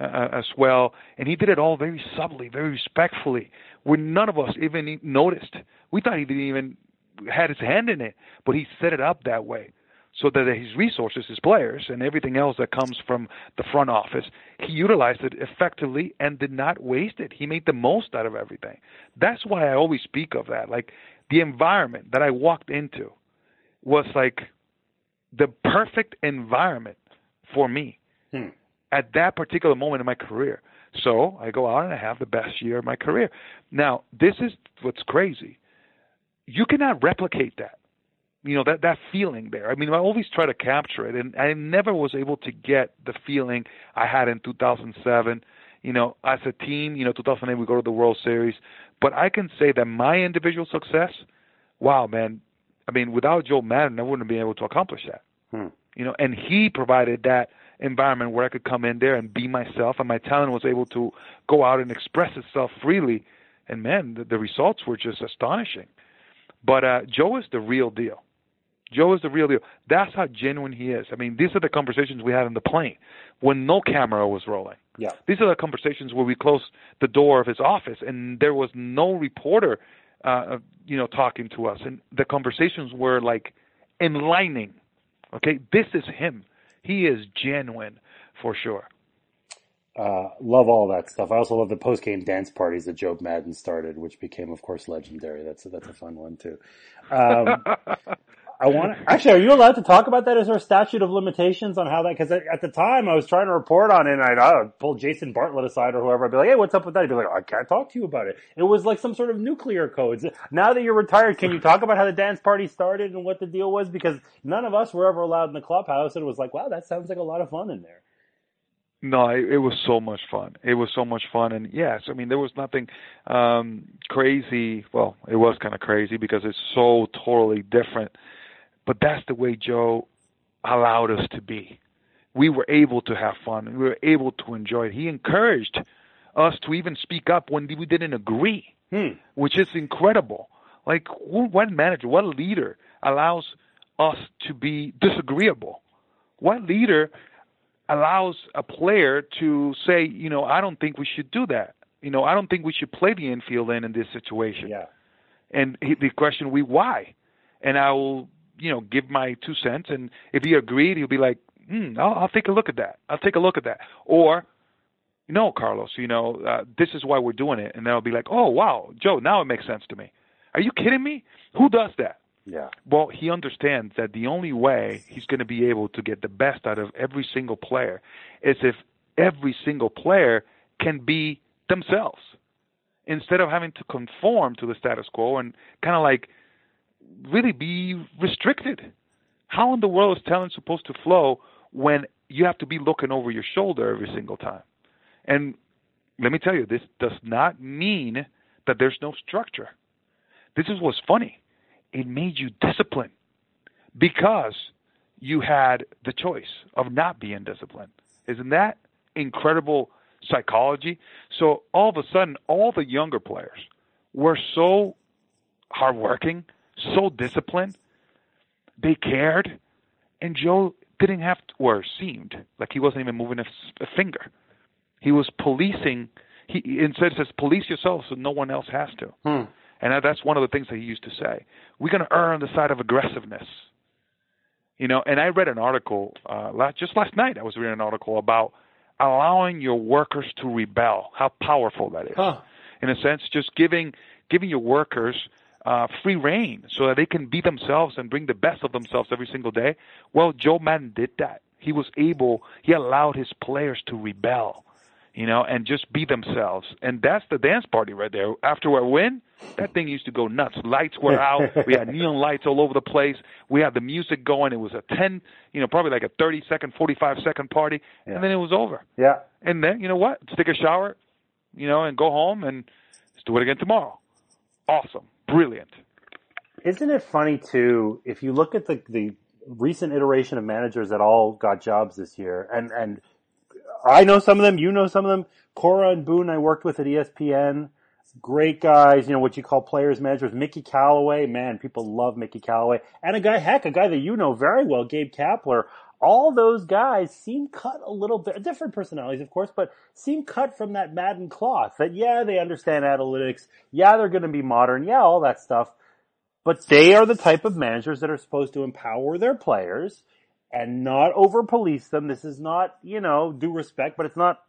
B: uh, as well, and he did it all very subtly, very respectfully when none of us even noticed. We thought he didn't even had his hand in it, but he set it up that way so that his resources, his players, and everything else that comes from the front office, he utilized it effectively and did not waste it. He made the most out of everything. That's why I always speak of that. Like the environment that I walked into was like the perfect environment for me
A: hmm.
B: at that particular moment in my career. So I go out and I have the best year of my career. Now, this is what's crazy. You cannot replicate that. You know, that, that feeling there. I mean, I always try to capture it, and I never was able to get the feeling I had in 2007. You know, as a team, you know, 2008 we go to the World Series. But I can say that my individual success, wow, man, I mean, without Joe Maddon, I wouldn't have been able to accomplish that.
A: Hmm.
B: You know, and he provided that – environment where I could come in there and be myself, and my talent was able to go out and express itself freely. And man, the, the results were just astonishing. But uh, Joe is the real deal. Joe is the real deal. That's how genuine he is. I mean, these are the conversations we had in the plane when no camera was rolling.
A: Yeah.
B: These are the conversations where we closed the door of his office and there was no reporter, uh, you know, talking to us, and the conversations were like enlightening. Okay, this is him. He is genuine for sure.
A: Uh, love all that stuff. I also love the post game dance parties that Joe Maddon started, which became, of course, legendary. That's a, that's a fun one too. Um, <laughs> I want to, actually, are you allowed to talk about that? Is there a statute of limitations on how that, cause at the time I was trying to report on it and I'd, I'd pull Jason Bartlett aside or whoever. I'd be like, Hey, what's up with that? He'd be like, I can't talk to you about it. It was like some sort of nuclear codes. Now that you're retired, can you talk about how the dance party started and what the deal was? Because none of us were ever allowed in the clubhouse and it was like, wow, that sounds like a lot of fun in there.
B: No, it, it was so much fun. It was so much fun, and yes, I mean there was nothing um crazy. Well, it was kind of crazy because it's so totally different but that's the way Joe allowed us to be. We were able to have fun. We were able to enjoy it. He encouraged us to even speak up when we didn't agree,
A: hmm.
B: which is incredible. Like, what manager, what leader allows us to be disagreeable? What leader allows a player to say, you know, I don't think we should do that. You know, I don't think we should play the infield in in this situation.
A: Yeah.
B: And he, the question we why? And I will you know, give my two cents, and if he agreed, he'll be like, hmm, I'll, I'll take a look at that. I'll take a look at that. Or no, Carlos, you know, uh, this is why we're doing it. And they'll be like, oh, wow, Joe, now it makes sense to me. Are you kidding me? Who does that?
A: Yeah.
B: Well, he understands that the only way he's going to be able to get the best out of every single player is if every single player can be themselves instead of having to conform to the status quo and kind of like really be restricted. How in the world is talent supposed to flow when you have to be looking over your shoulder every single time? And let me tell you, this does not mean that there's no structure. This is what's funny. It made you disciplined because you had the choice of not being disciplined. Isn't that incredible psychology? So all of a sudden, all the younger players were so hardworking, so disciplined. They cared, and Joe didn't have to, or seemed like he wasn't even moving a, a finger. He was policing. He instead says, "Police yourself, so no one else has to."
A: Hmm.
B: And that's one of the things that he used to say. We're going to err on the side of aggressiveness. You know, and I read an article uh, last, just last night. I was reading an article about allowing your workers to rebel. How powerful that is.
A: Huh.
B: In a sense, just giving giving your workers uh, free reign so that they can be themselves and bring the best of themselves every single day. Well, Joe Maddon did that. He was able. He allowed his players to rebel you know, and just be themselves. And that's the dance party right there. After a win, that thing used to go nuts. Lights were out. <laughs> we had neon lights all over the place. We had the music going. It was a 10, you know, probably like a 30 second, 45 second party.
A: Yeah.
B: And then it was over.
A: Yeah.
B: And then, you know what? Let's take a shower, you know, and go home and let's do it again tomorrow. Awesome. Brilliant.
A: Isn't it funny too, if you look at the, the recent iteration of managers that all got jobs this year and, and I know some of them, you know some of them. Cora and Boone I worked with at ESPN. Great guys, you know, what you call players managers. Mickey Callaway, man, people love Mickey Callaway. And a guy, heck, a guy that you know very well, Gabe Kapler. All those guys seem cut a little bit, different personalities, of course, but seem cut from that Maddon cloth. That, yeah, they understand analytics. Yeah, they're going to be modern. Yeah, all that stuff. But they are the type of managers that are supposed to empower their players and not over police them. This is not, you know, due respect, but it's not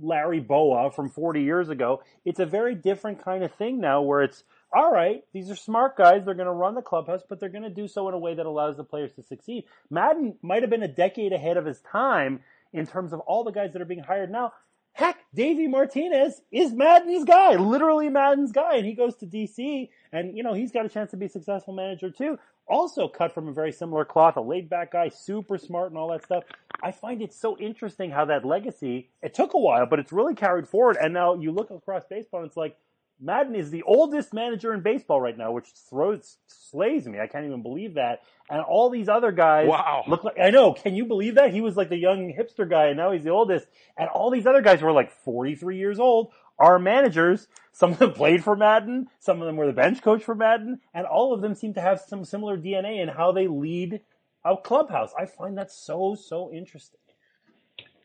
A: Larry Bowa from 40 years ago. It's a very different kind of thing now where it's, all right, these are smart guys. They're going to run the clubhouse, but they're going to do so in a way that allows the players to succeed. Maddon might have been a decade ahead of his time in terms of all the guys that are being hired now. Heck, Davey Martinez is Maddon's guy, literally Maddon's guy, and he goes to DC, and you know he's got a chance to be a successful manager too also cut from a very similar cloth, a laid back guy, super smart and all that stuff. I find it so interesting how that legacy, it took a while, but it's really carried forward. And now you look across baseball and it's like, Maddon is the oldest manager in baseball right now, which throws, slays me. I can't even believe that. And all these other guys
B: wow.
A: look like, I know, can you believe that? He was like the young hipster guy and now he's the oldest. And all these other guys were like 43 years old are managers. Some of them <laughs> played for Maddon. some of them were the bench coach for Maddon, and all of them seem to have some similar DNA in how they lead a clubhouse. I find that so, so interesting.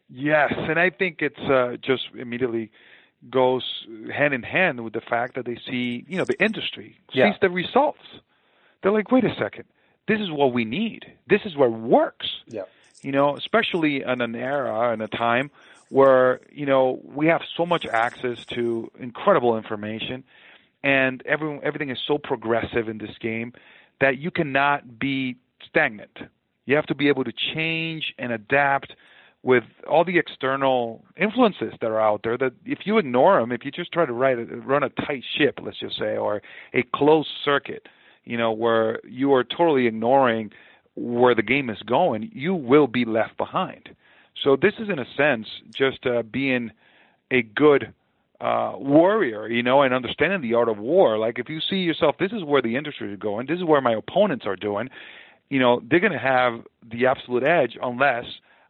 B: Yes, and I think it's uh, just immediately goes hand in hand with the fact that they see, you know, the industry
A: yeah.
B: sees the results. They're like, wait a second, this is what we need. This is what works.
A: Yeah.
B: You know, especially in an era and a time where you know we have so much access to incredible information, and everyone everything is so progressive in this game that you cannot be stagnant. You have to be able to change and adapt with all the external influences that are out there that if you ignore them if you just try to write run a tight ship let's just say or a closed circuit you know where you are totally ignoring where the game is going you will be left behind so this is, in a sense, just uh, being a good uh, warrior, you know, and understanding the art of war. Like if you see yourself, this is where the industry is going. This is where my opponents are doing. You know, they're going to have the absolute edge unless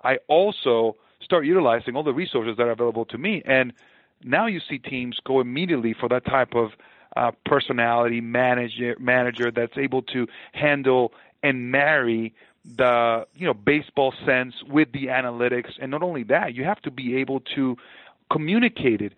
B: I also start utilizing all the resources that are available to me. And now you see teams go immediately for that type of uh, personality manager manager that's able to handle and marry the you know baseball sense with the analytics and not only that you have to be able to communicate it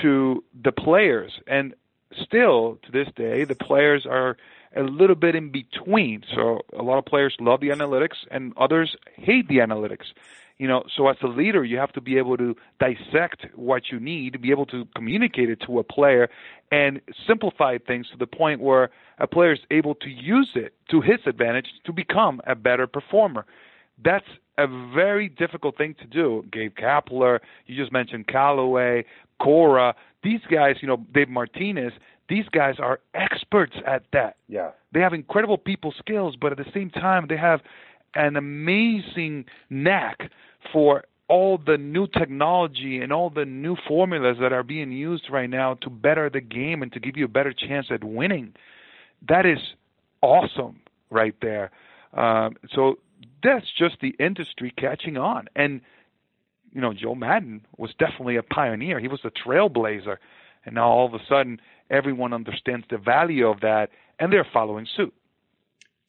B: to the players and still to this day the players are a little bit in between so a lot of players love the analytics and others hate the analytics You know, so as a leader, you have to be able to dissect what you need, be able to communicate it to a player, and simplify things to the point where a player is able to use it to his advantage to become a better performer. That's a very difficult thing to do. Gabe Kapler, you just mentioned Callaway, Cora, these guys, you know, Dave Martinez, these guys are experts at that.
A: Yeah.
B: They have incredible people skills, but at the same time, they have an amazing knack for all the new technology and all the new formulas that are being used right now to better the game and to give you a better chance at winning. That is awesome right there. Um, so that's just the industry catching on. And, you know, Joe Maddon was definitely a pioneer. He was a trailblazer. And now all of a sudden, everyone understands the value of that and they're following suit.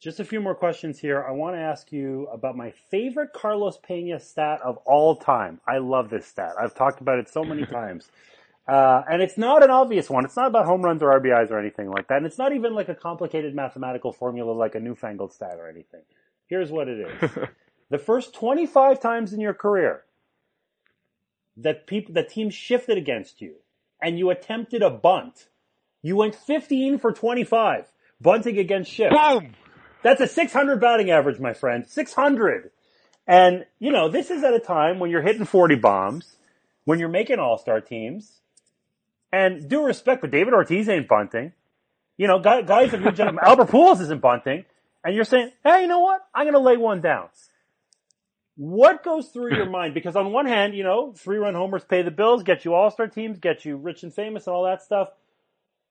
A: Just a few more questions here. I want to ask you about my favorite Carlos Pena stat of all time. I love this stat. I've talked about it so many <laughs> times. Uh, and it's not an obvious one. It's not about home runs or RBIs or anything like that. And it's not even like a complicated mathematical formula like a newfangled stat or anything. Here's what it is. <laughs> the first 25 times in your career that people, the team shifted against you and you attempted a bunt, you went 15 for 25 bunting against shift.
B: Boom!
A: That's a 600 batting average, my friend. 600. And, you know, this is at a time when you're hitting 40 bombs, when you're making all-star teams. And due respect, but David Ortiz ain't bunting. You know, guys, guys your generation, <laughs> Albert Pujols isn't bunting. And you're saying, hey, you know what? I'm going to lay one down. What goes through your mind? Because on one hand, you know, three-run homers pay the bills, get you all-star teams, get you rich and famous and all that stuff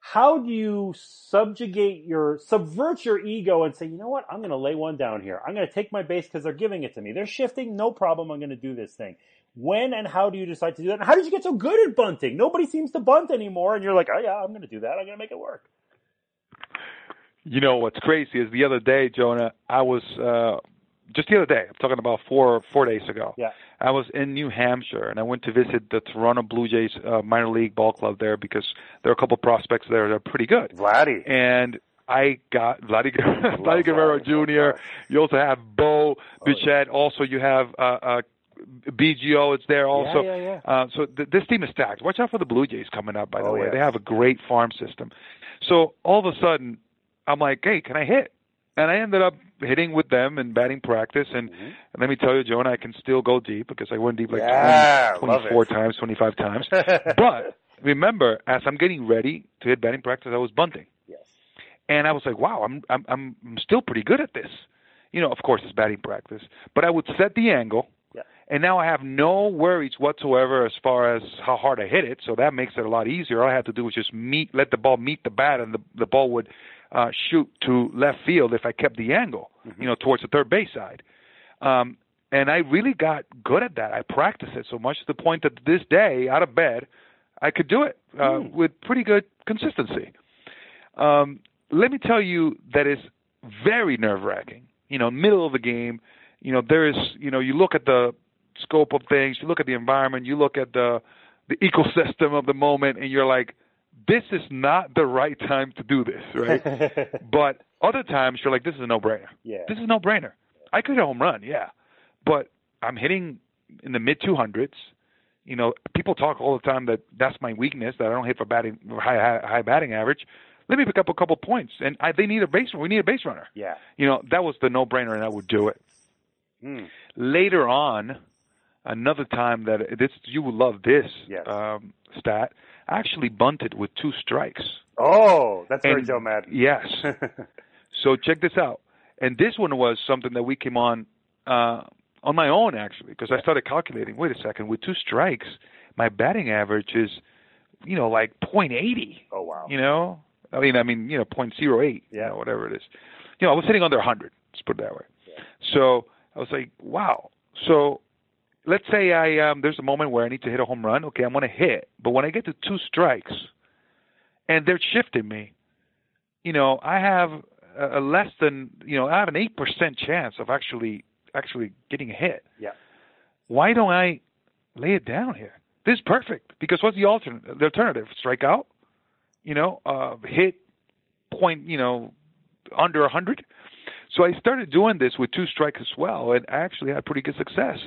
A: how do you subjugate your subvert your ego and say you know what? I'm going to lay one down here. I'm going to take my base because they're giving it to me. They're shifting. No problem. I'm going to do this thing. When and how do you decide to do that? And how did you get so good at bunting? Nobody seems to bunt anymore and you're like oh yeah i'm going to do that. I'm going to make it work.
B: You know what's crazy is the other day jonah i was uh just the other day. I'm talking about four four days ago.
A: Yeah.
B: I was in New Hampshire and I went to visit the Toronto Blue Jays uh, minor league ball club there because there are a couple prospects there that are pretty good.
A: Vladdy.
B: And I got <laughs> Vladdy, Vladdy Guerrero Jr. You also have Bo Bichette. Oh, yeah. Also, you have uh, uh, Biggio. It's there also.
A: Yeah, yeah, yeah. Uh,
B: so th- this team is stacked. Watch out for the Blue Jays coming up. By the
A: oh,
B: way, they have a great farm system. So all of a sudden, I'm like, hey, can I hit? And I ended up hitting with them in batting practice. And,
A: mm-hmm.
B: and let me tell you, Jonah, I can still go deep because I went deep like
A: yeah,
B: 20, 24 times, 25 times. <laughs> but remember, as I'm getting ready to hit batting practice, I was bunting.
A: Yes.
B: And I was like, wow, I'm I'm I'm still pretty good at this. You know, of course, it's batting practice, but I would set the angle.
A: Yeah.
B: And now I have no worries whatsoever as far as how hard I hit it, so that makes it a lot easier. All I have to do is just meet, let the ball meet the bat, and the the ball would uh, shoot to left field if I kept the angle,
A: mm-hmm.
B: you know, towards the third base side. Um, and I really got good at that. I practiced it so much to the point that this day, out of bed, I could do it uh,
A: mm.
B: with pretty good consistency. Um, let me tell you that is very nerve wracking. You know, middle of the game, you know, there is, you know, you look at the scope of things, you look at the environment, you look at the the ecosystem of the moment, and you're like, this is not the right time to do this, right? <laughs> but other times you're like, this is a no-brainer.
A: Yeah.
B: This is a no-brainer. I could hit a home run, yeah, but I'm hitting in the mid 200s. You know, people talk all the time that that's my weakness that I don't hit for batting high high, high batting average. Let me pick up a couple points, and I, they need a base. We need a base runner.
A: Yeah.
B: You know, that was the no-brainer, and I would do it.
A: Mm.
B: Later on, another time that this you will love this
A: yes.
B: um, stat actually bunted with two strikes.
A: Oh, that's very
B: and,
A: Joe Maddon.
B: Yes. <laughs> so check this out. And this one was something that we came on uh, on my own actually, because I started calculating. Wait a second, with two strikes, my batting average is, you know, like .80.
A: Oh wow.
B: You know, I mean, I mean, you know, .08.
A: Yeah.
B: You know, whatever it is. You know, I was hitting under 100. Let's put it that way.
A: Yeah.
B: So I was like, wow. So let's say I um there's a moment where I need to hit a home run. Okay, I'm going to hit, but when I get to two strikes, and they're shifting me, you know, I have a, a less than you know I have an eight percent chance of actually actually getting a hit.
A: Yeah.
B: Why don't I lay it down here? This is perfect because what's the alternate? The alternative: strike out, you know, uh, hit point, you know, under a hundred. So I started doing this with two strikes as well, and I actually had pretty good success.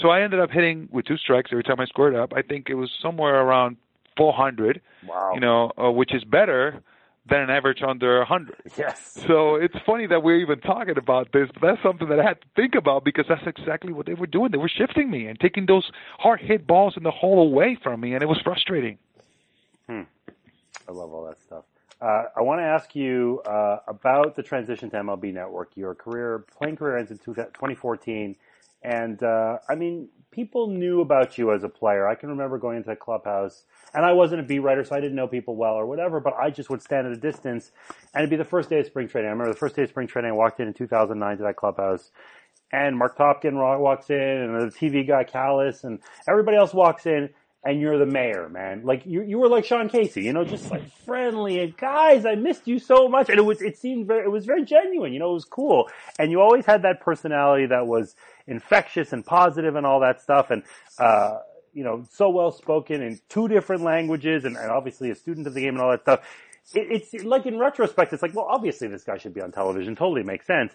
B: So I ended up hitting with two strikes every time I scored up. I think it was somewhere around 400.
A: Wow.
B: You know, uh, which is better than an average under 100.
A: Yes.
B: So it's funny that we're even talking about this, but that's something that I had to think about because that's exactly what they were doing. They were shifting me and taking those hard hit balls in the hole away from me, and it was frustrating.
A: Hmm. I love all that stuff. Uh, I want to ask you uh, about the transition to MLB Network. Your career, playing career ends in 2014, and uh, I mean, people knew about you as a player. I can remember going into the clubhouse, and I wasn't a beat writer, so I didn't know people well or whatever, but I just would stand at a distance, and it'd be the first day of spring training. I remember the first day of spring training, I walked in in 2009 to that clubhouse, and Marc Topkin walks in, and the TV guy Kalas, and everybody else walks in, and you're the mayor, man. Like you, you were like Sean Casey, you know, just like friendly and guys, I missed you so much. And it was, it seemed very, it was very genuine, you know, it was cool. And you always had that personality that was infectious and positive and all that stuff. And, uh, you know, so well spoken in two different languages and, and obviously a student of the game and all that stuff. It, it's like in retrospect, it's like, well, obviously this guy should be on television. Totally makes sense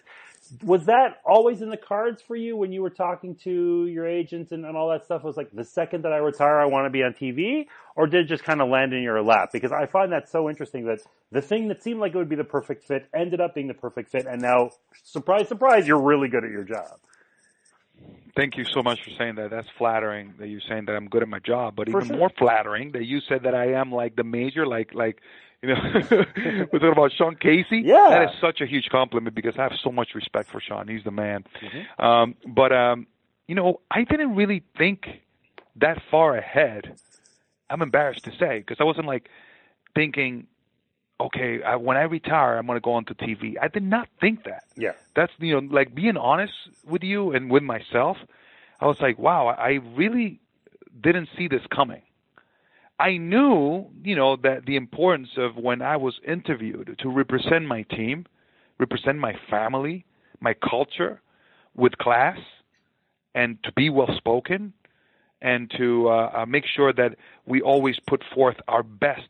A: was that always in the cards for you when you were talking to your agents and, and all that stuff? It Was like the second that I retire, I want to be on TV, or did it just kind of land in your lap? Because I find that so interesting that the thing that seemed like it would be the perfect fit ended up being the perfect fit, and now, surprise, surprise, you're really good at your job.
B: Thank you so much for saying that. That's flattering that you're saying that I'm good at my job, but
A: For
B: even
A: sure.
B: more flattering that you said that I am like the major, like like you know, <laughs> we're talking about Sean Casey.
A: Yeah.
B: that is such a huge compliment because I have so much respect for Sean. He's the man.
A: Mm-hmm.
B: Um, but um, you know, I didn't really think that far ahead. I'm embarrassed to say because I wasn't like thinking, okay, I, when I retire, I'm going to go onto TV. I did not think that
A: Yeah.
B: that's you know like being honest with you and with myself i was like wow i really didn't see this coming i knew you know that the importance of when i was interviewed to represent my team represent my family my culture with class and to be well spoken and to uh, uh, make sure that we always put forth our best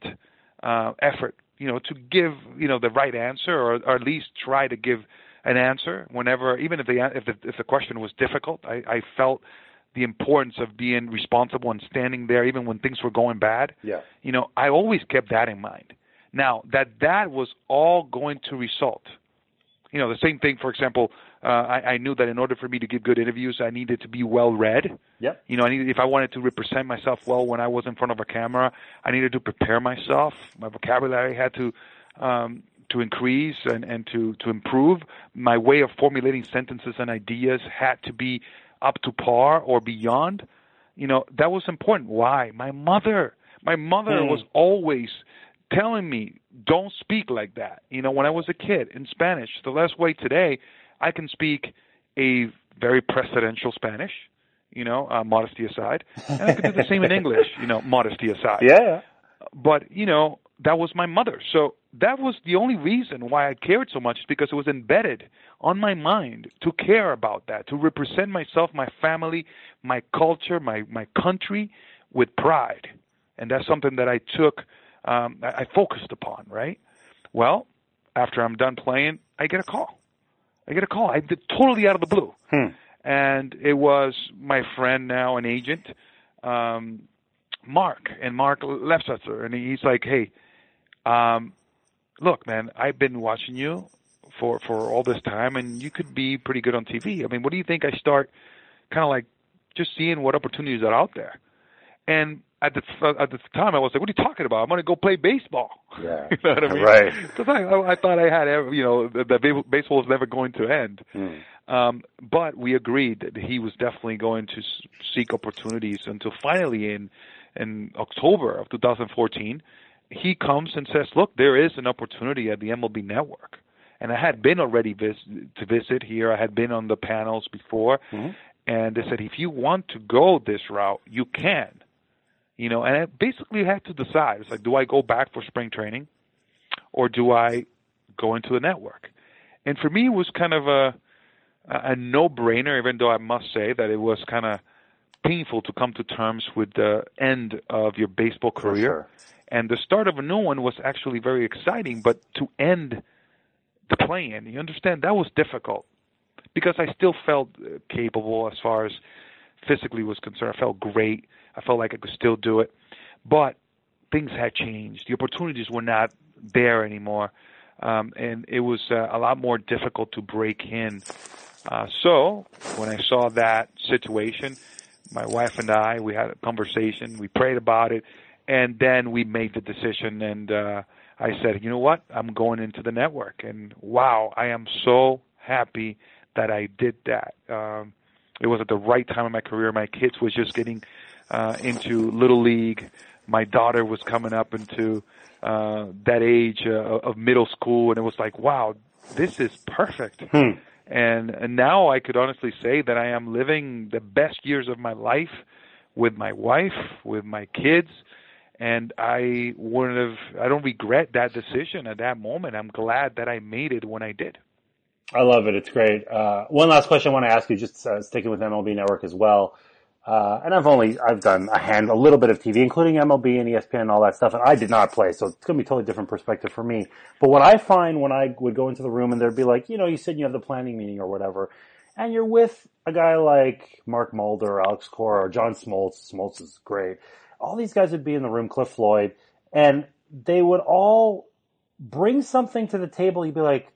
B: uh, effort, you know, to give you know the right answer or, or at least try to give an answer whenever, even if the if the, if the question was difficult. I, I felt the importance of being responsible and standing there even when things were going bad.
A: Yeah.
B: You know, I always kept that in mind. Now that that was all going to result you know the same thing for example uh, I, I knew that in order for me to give good interviews i needed to be well read.
A: Yep.
B: you know i needed if i wanted to represent myself well when i was in front of a camera i needed to prepare myself. My vocabulary had to um to increase and and to to improve. My way of formulating sentences and ideas had to be up to par or beyond. You know that was important. Why? My mother. My mother
A: Hmm.
B: was always telling me don't speak like that. You know when i was a kid in spanish the last way today i can speak a very presidential spanish you know uh, modesty aside and i can do the same in english you know modesty aside. <laughs>
A: Yeah.
B: but you know that was my mother. So that was the only reason why i cared so much is because it was embedded on my mind to care about that to represent myself my family my culture my my country with pride. And that's something that i took um i, I focused upon right? Well after i'm done playing i get a call i get a call i did totally out of the blue
A: Hmm.
B: and it was my friend now, an agent, um, Mark, and Mark Lefsetzer, and he's like, "Hey, um, look, man, I've been watching you for for all this time, and you could be pretty good on TV. I mean, what do you think I start, kind of like, just seeing what opportunities are out there?" And at the at the time, I was like, "What are you talking about? I'm going to go play baseball." <laughs>
A: Yeah.
B: you know what I mean?
A: Right.
B: Because I, I I thought I had you know that baseball was never going to end.
A: Hmm.
B: Um, but we agreed that he was definitely going to seek opportunities until finally in in October of 2014, he comes and says, "Look, there is an opportunity at the MLB Network." And I had been already vis- to visit here. I had been on the panels before,
A: Mhm.
B: and they said, "If you want to go this route, you can." You know, and I basically had to decide. It's like, do I go back for spring training, or do I go into the network? And for me, it was kind of a a no-brainer. Even though I must say that it was kind of painful to come to terms with the end of your baseball career,
A: sure.
B: and the start of a new one was actually very exciting. But to end the play-in. You understand that was difficult because I still felt uh, capable as far as physically was concerned. I felt great. I felt like I could still do it, but things had changed. The opportunities were not there anymore, um, and it was uh, a lot more difficult to break in. Uh, so when I saw that situation, my wife and I we had a conversation. We prayed about it, and then we made the decision. And uh, I said, you know what? I'm going into the network, and wow, I am so happy that I did that. Um, it was at the right time in my career. My kids was just getting uh, into little league. My daughter was coming up into uh, that age uh, of middle school, and it was like, wow, this is perfect.
A: Hmm.
B: And, and now I could honestly say that I am living the best years of my life with my wife, with my kids, and I wouldn't have. I don't regret that decision at that moment. I'm glad that I made it when I did.
A: I love it. It's great. Uh, one last question I want to ask you, just uh, sticking with MLB Network as well. Uh, and I've only, I've done a hand, a little bit of TV, including MLB and ESPN and all that stuff, and I did not play, so it's going to be a totally different perspective for me. But what I find when I would go into the room and there'd be like, you know, you said you have the planning meeting or whatever, and you're with a guy like Mark Mulder or Alex Cora or John Smoltz. Smoltz is great. All these guys would be in the room, Cliff Floyd, and they would all bring something to the table. You'd be like,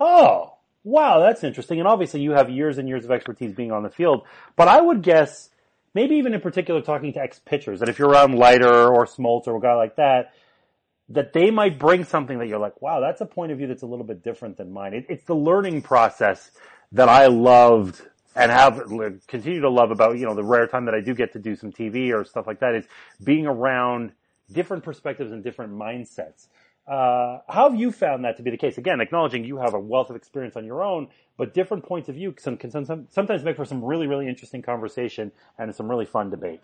A: oh, wow, that's interesting. And obviously you have years and years of expertise being on the field, but I would guess maybe even in particular talking to ex pitchers, that if you're around Leiter or Smoltz or a guy like that, that they might bring something that you're like, wow, that's a point of view that's a little bit different than mine. It, it's the learning process that I loved and have continue to love about, you know, the rare time that I do get to do some TV or stuff like that is being around different perspectives and different mindsets. Uh, how have you found that to be the case? Again, acknowledging you have a wealth of experience on your own, but different points of view can, can some, sometimes make for some really, really interesting conversation and some really fun debate.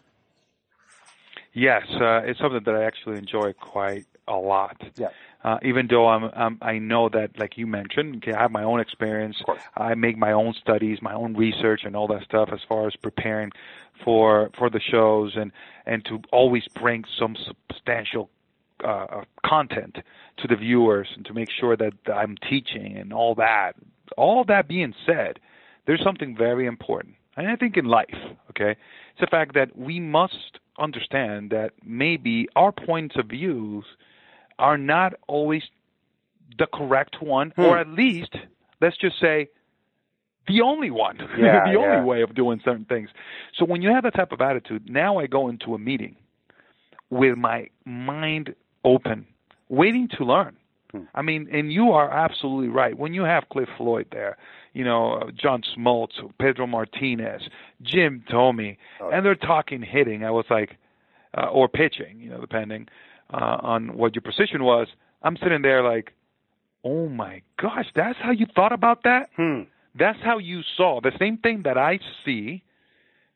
B: Yes, uh, it's something that I actually enjoy quite a lot.
A: Yeah.
B: Uh, even though I'm, I'm, I know that, like you mentioned, okay, I have my own experience. I make my own studies, my own research, and all that stuff as far as preparing for for the shows, and and to always bring some substantial uh, uh, content to the viewers and to make sure that I'm teaching and all that. All that being said, there's something very important, and I think in life, okay, it's the fact that we must understand that maybe our points of views are not always the correct one, hmm. or at least let's just say the only one, <laughs>
A: yeah,
B: the
A: yeah.
B: only way of doing certain things. So when you have that type of attitude, now I go into a meeting with my mind open, waiting to learn. Hmm. I mean, and you are absolutely right. When you have Cliff Floyd there, you know, uh, John Smoltz, Pedro Martinez, Jim Thome, oh. and they're talking hitting, I was like, uh, or pitching, you know, depending uh, on what your position was. I'm sitting there like, oh my gosh, that's how you thought about that?
A: Hmm.
B: That's how you saw the same thing that I see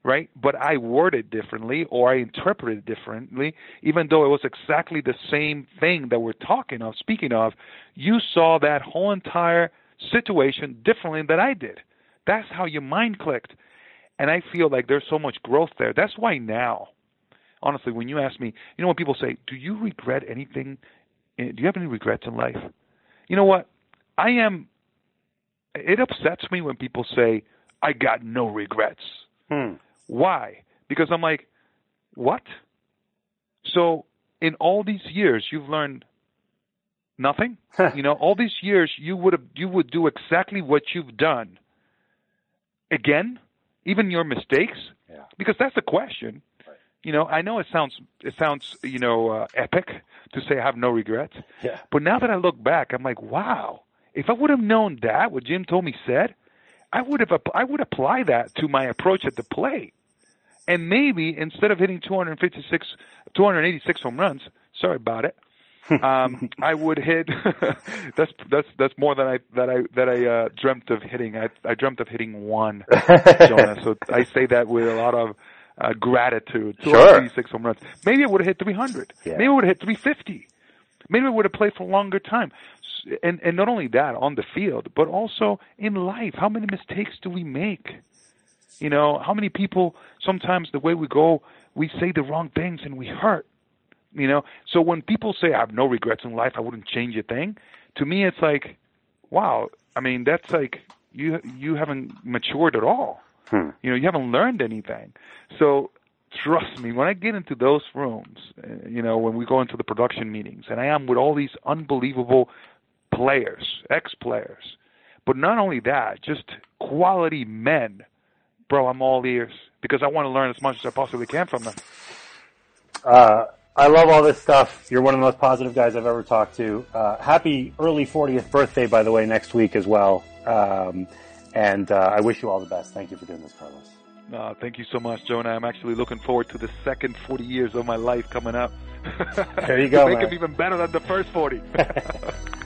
B: right? But I worded differently or I interpreted differently, even though it was exactly the same thing that we're talking of, speaking of. You saw that whole entire situation differently than I did. That's how your mind clicked. And I feel like there's so much growth there. That's why now, honestly, when you ask me, you know, when people say, Do you regret anything? Do you have any regrets in life? You know what? I am, it upsets me when people say, I got no regrets.
A: Hmm.
B: Why? Because I'm like, what? So in all these years, you've learned nothing. <laughs> you know, all these years, you would have you would do exactly what you've done again, even your mistakes.
A: Yeah.
B: Because that's the question.
A: Right.
B: You know, I know it sounds it sounds you know uh, epic to say I have no regrets.
A: Yeah.
B: But now that I look back, I'm like, wow. If I would have known that, what Jim told me said, I would have I would apply that to my approach at the plate, and maybe instead of hitting 256, 286 home runs, sorry about it, <laughs> um, I would hit. <laughs> that's that's that's more than I that I that I uh, dreamt of hitting. I I dreamt of hitting one, Jonah. So I say that with a lot of uh, gratitude. 286
A: sure.
B: home runs. Maybe I would have hit 300.
A: Yeah.
B: Maybe I would have hit 350. Maybe I would have played for a longer time and and not only that on the field, but also in life. How many mistakes do we make? You know, how many people sometimes the way we go, we say the wrong things and we hurt. You know, so when people say I have no regrets in life, I wouldn't change a thing. To me, it's like, wow, I mean, that's like you you haven't matured at all.
A: Hmm.
B: You know, you haven't learned anything. So trust me, when I get into those rooms, uh, you know, when we go into the production meetings, and I am with all these unbelievable players, ex-players, but not only that, just quality men, bro. I'm all ears because I want to learn as much as I possibly can from them.
A: Uh, I love all this stuff. You're one of the most positive guys I've ever talked to. Uh, happy early 40th birthday, by the way, next week as well. Um, and uh, I wish you all the best. Thank you for doing this, Carlos.
B: Uh, thank you so much, Jonah. I'm actually looking forward to the second 40 years of my life coming up.
A: There you go, <laughs>
B: make
A: man.
B: them even better than the first 40. <laughs>